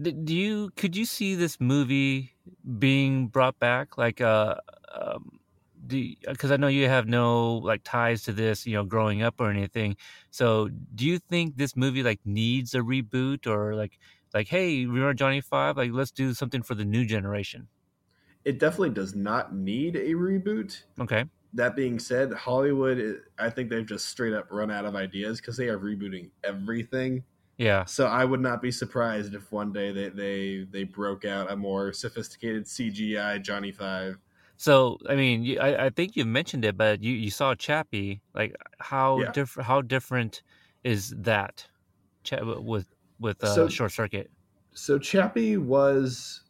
do you could you see this movie being brought back? Like uh, um, do because I know you have no like ties to this, you know, growing up or anything. So do you think this movie like needs a reboot or like like hey, remember Johnny Five? Like let's do something for the new generation. It definitely does not need a reboot. Okay. That being said, Hollywood, I think they've just straight up run out of ideas because they are rebooting everything. Yeah. So I would not be surprised if one day they they they broke out a more sophisticated CGI Johnny Five. So I mean, you, I, I think you mentioned it, but you, you saw Chappie. Like how Yeah. different? How different is that Cha- with with uh, So- Short Circuit? So Chappie was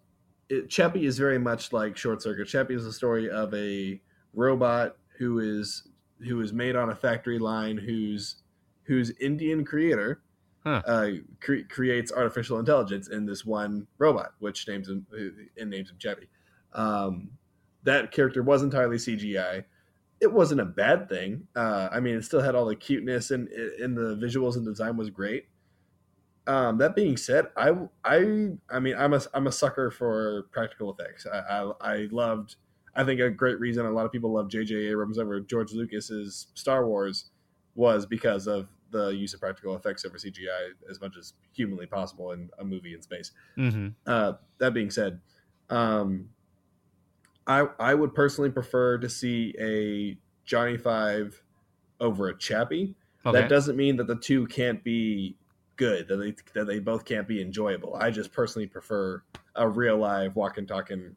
it, Chappie is very much like Short Circuit. Chappie is the story of a robot who is who is made on a factory line whose whose Indian creator Huh. uh, cre- creates artificial intelligence in this one robot, which names him and names him Chappie. Um, that character was entirely CGI. It wasn't a bad thing. Uh, I mean, it still had all the cuteness and and the visuals and design was great. Um, that being said, I I I mean I'm a I'm a sucker for practical effects. I I, I loved. I think a great reason a lot of people love J.J. Abrams over George Lucas's Star Wars was because of the use of practical effects over CGI as much as humanly possible in a movie in space. Mm-hmm. Uh, that being said, um, I I would personally prefer to see a Johnny Five over a Chappie. Okay. That doesn't mean that the two can't be good. That they that they both can't be enjoyable. I just personally prefer a real live walking talking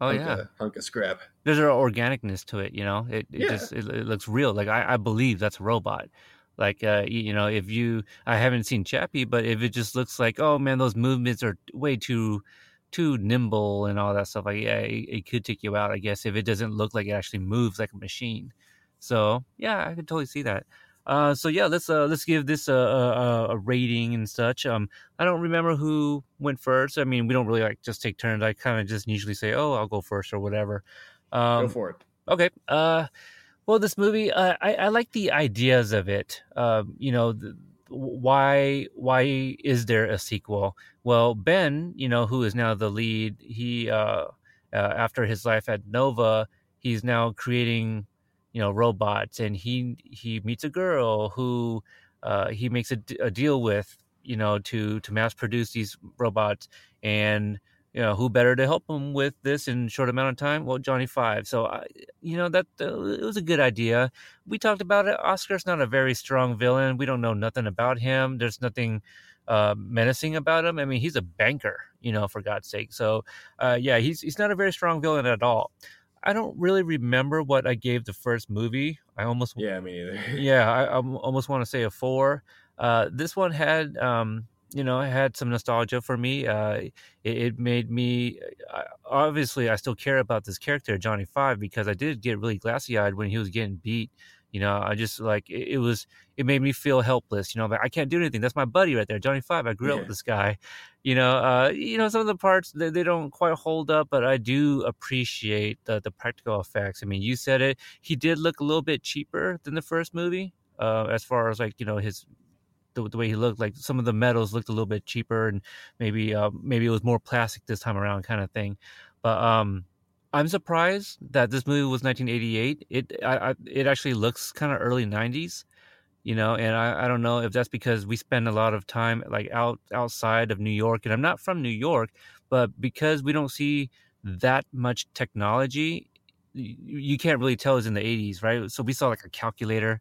oh hunk, yeah. of, hunk of scrap. There's an organicness to it. You know, it, it Yeah. just it, it looks real. Like I, I believe that's a robot. Like uh, you, know, if you I haven't seen Chappie, but if it just looks like oh man, those movements are way too too nimble and all that stuff. Like yeah, it, it could take you out. I guess if it doesn't look like it actually moves like a machine. So yeah, I could totally see that. Uh, so yeah, let's uh, let's give this a, a, a rating and such. Um, I don't remember who went first. I mean, we don't really like just take turns. I kind of just usually say, "Oh, I'll go first or whatever." Um, Go for it. Okay. Uh, well, this movie, uh, I I like the ideas of it. Um, you know, the, why why is there a sequel? Well, Ben, you know, who is now the lead, he uh, uh after his life at Nova, he's now creating, you know, robots, and he he meets a girl who uh, he makes a, deal with, you know, to to mass produce these robots, and you know who better to help him with this in short amount of time? Well johnny five. So I, you know that uh, it was a good idea. We talked about it. Oscar's not a very strong villain. We don't know nothing about him. There's nothing uh, menacing about him. I mean he's a banker you know for god's sake. So uh, yeah he's he's not a very strong villain at all. I don't really remember what i gave the first movie. I almost Yeah, me neither. yeah, I, I almost want to say a four. Uh, this one had, um, you know, it had some nostalgia for me. Uh, it, it made me I, obviously I still care about this character Johnny Five because I did get really glassy eyed when he was getting beat. You know, I just like it, it was. It made me feel helpless. You know, like I can't do anything. That's my buddy right there, Johnny Five. I grew up with this guy. You know, uh, you know some of the parts they, they don't quite hold up, but I do appreciate the the practical effects. I mean, you said it. He did look a little bit cheaper than the first movie, uh, as far as like you know his the, the way he looked. Like some of the metals looked a little bit cheaper, and maybe uh, maybe it was more plastic this time around, kind of thing. But um, I'm surprised that this movie was 1988. It I, I it actually looks kind of early 90s, you know. And I, I don't know if that's because we spend a lot of time like out outside of New York, and I'm not from New York, but because we don't see that much technology, you, you can't really tell it's in the 80s, right? So we saw like a calculator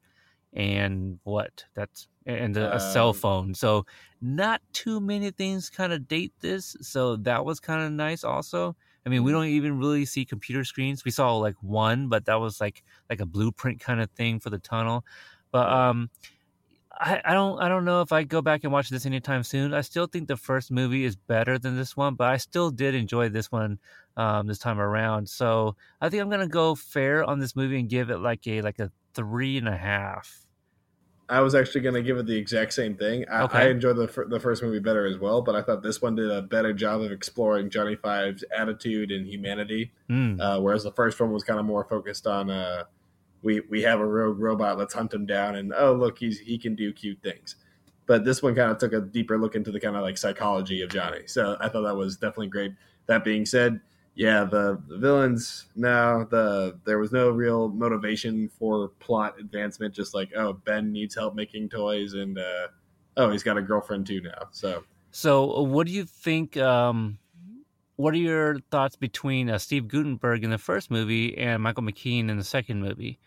and what that's and a, a cell Um, phone. So not too many things kind of date this. So that was kind of nice also. I mean, we don't even really see computer screens. We saw like one, but that was like like a blueprint kind of thing for the tunnel. But um I, I don't I don't know if I go back and watch this anytime soon. I still think the first movie is better than this one, but I still did enjoy this one um, this time around. So I think I'm gonna go fair on this movie and give it like a like a three and a half. I was actually going to give it the exact same thing. I, Okay. I enjoyed the fir- the first movie better as well, but I thought this one did a better job of exploring Johnny Five's attitude and humanity, Mm. uh, whereas the first one was kind of more focused on uh, we we have a rogue robot, let's hunt him down, and oh look, he's he can do cute things. But this one kind of took a deeper look into the kind of like psychology of Johnny, so I thought that was definitely great. That being said, yeah, the, the villains no, the there was no real motivation for plot advancement. Just like oh, Ben needs help making toys, and uh, oh, he's got a girlfriend too now. So So, uh, what do you think? Um, what are your thoughts between uh, Steve Guttenberg in the first movie and Michael McKean in the second movie?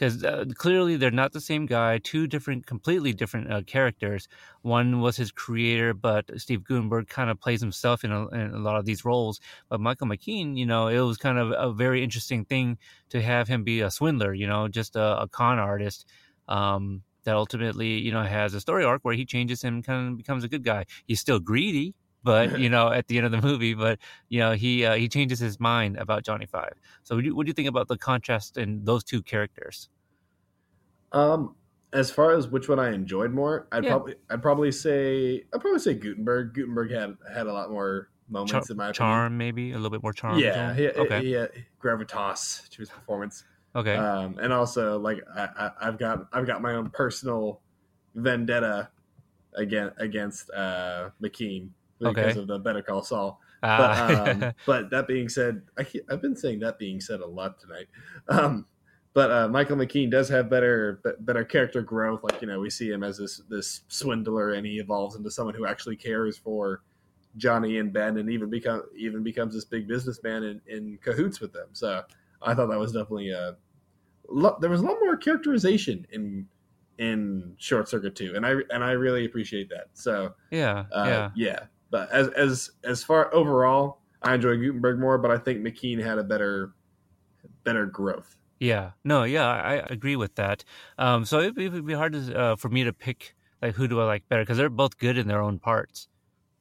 Because uh, clearly they're not the same guy. Two different, completely different uh, characters. One was his creator, but Steve Guttenberg kind of plays himself in a, in a lot of these roles. But Michael McKean, you know, it was kind of a very interesting thing to have him be a swindler. You know, just a, a con artist. Um, that ultimately, you know, has a story arc where he changes and kind of becomes a good guy. He's still greedy, but you know, at the end of the movie, but you know, he uh, he changes his mind about Johnny Five. So, what do, you, what do you think about the contrast in those two characters? Um, as far as which one I enjoyed more, I'd Yeah. probably I'd probably say I'd probably say Guttenberg. Guttenberg had had a lot more moments Char- in my opinion. charm, maybe a little bit more charm. Yeah, he, okay, he, he, gravitas to his performance. okay, Um, and also like I, I, I've got I've got my own personal vendetta again against uh, McKean because Okay. of the Better Call Saul. Ah, But um, but that being said, I, I've been saying that being said a lot tonight. Um, but uh, Michael McKean does have better better character growth. Like you know, we see him as this this swindler, and he evolves into someone who actually cares for Johnny and Ben, and even become even becomes this big businessman in, in cahoots with them. So I thought that was definitely a lo- there was a lot more characterization in in Short Circuit Two, and I and I really appreciate that. So yeah, uh, yeah, yeah. But as as as far overall, I enjoy Guttenberg more, but I think McKean had a better better growth. yeah. No, yeah, I, agree with that. Um, so it, it would be hard to, uh, for me to pick like who do I like better because they're both good in their own parts.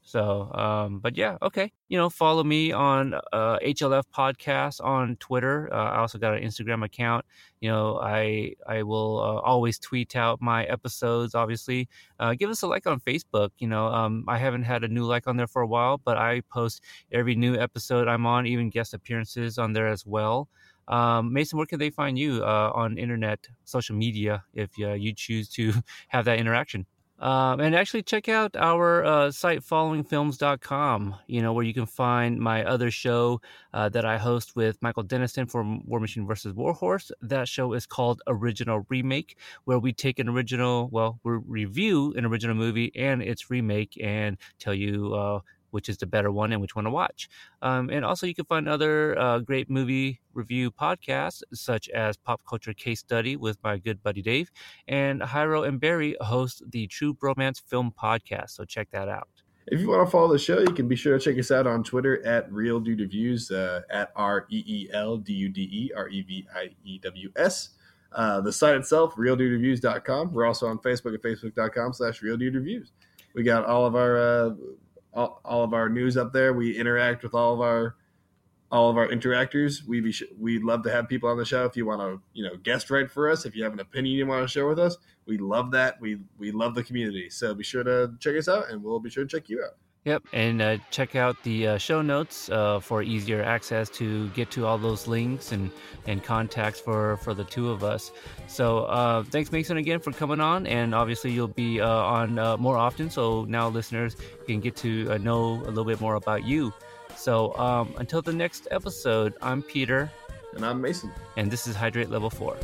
So, um, but yeah, okay. You know, follow me on uh, HLF Podcast on Twitter. Uh, I also got an Instagram account. You know, I I will uh, always tweet out my episodes. Obviously, uh, give us a like on Facebook. You know, um, I haven't had a new like on there for a while, but I post every new episode I'm on, even guest appearances on there as well. Um, Mason, where can they find you uh, on internet, social media, if uh, you choose to have that interaction? Um, and actually check out our uh, site followingfilms.com you know where you can find my other show uh, that i host with michael denniston for war machine versus warhorse that show is called original remake where we take an original well we review an original movie and its remake and tell you uh, which is the better one and which one to watch um, and also you can find other uh, great movie review podcasts such as pop culture case study with my good buddy dave and Hyro and Barry host the True Bromance Film Podcast. So check that out. If you want to follow the show, you can be sure to check us out on Twitter at Reel Dude Reviews uh, at R E E L D U D E R E V I E W S. Uh, the site itself, reeldudereviews.com. We're also on Facebook at facebook.com slash Reel Dude Reviews. We got all of our uh, all, all of our news up there. We interact with all of our all of our interactors. We be we'd love to have people on the show. If you want to, you know, guest write for us, if you have an opinion you want to share with us, we love that. We we love the community. So be sure to check us out, and we'll be sure to check you out. Yep, and uh, check out the uh, show notes uh, for easier access to get to all those links and, and contacts for, for the two of us. So uh, thanks, Mason, again for coming on, and obviously you'll be uh, on uh, more often, so now listeners can get to know a little bit more about you. So um, until the next episode, I'm Peter. And I'm Mason. And this is Hydrate Level 4.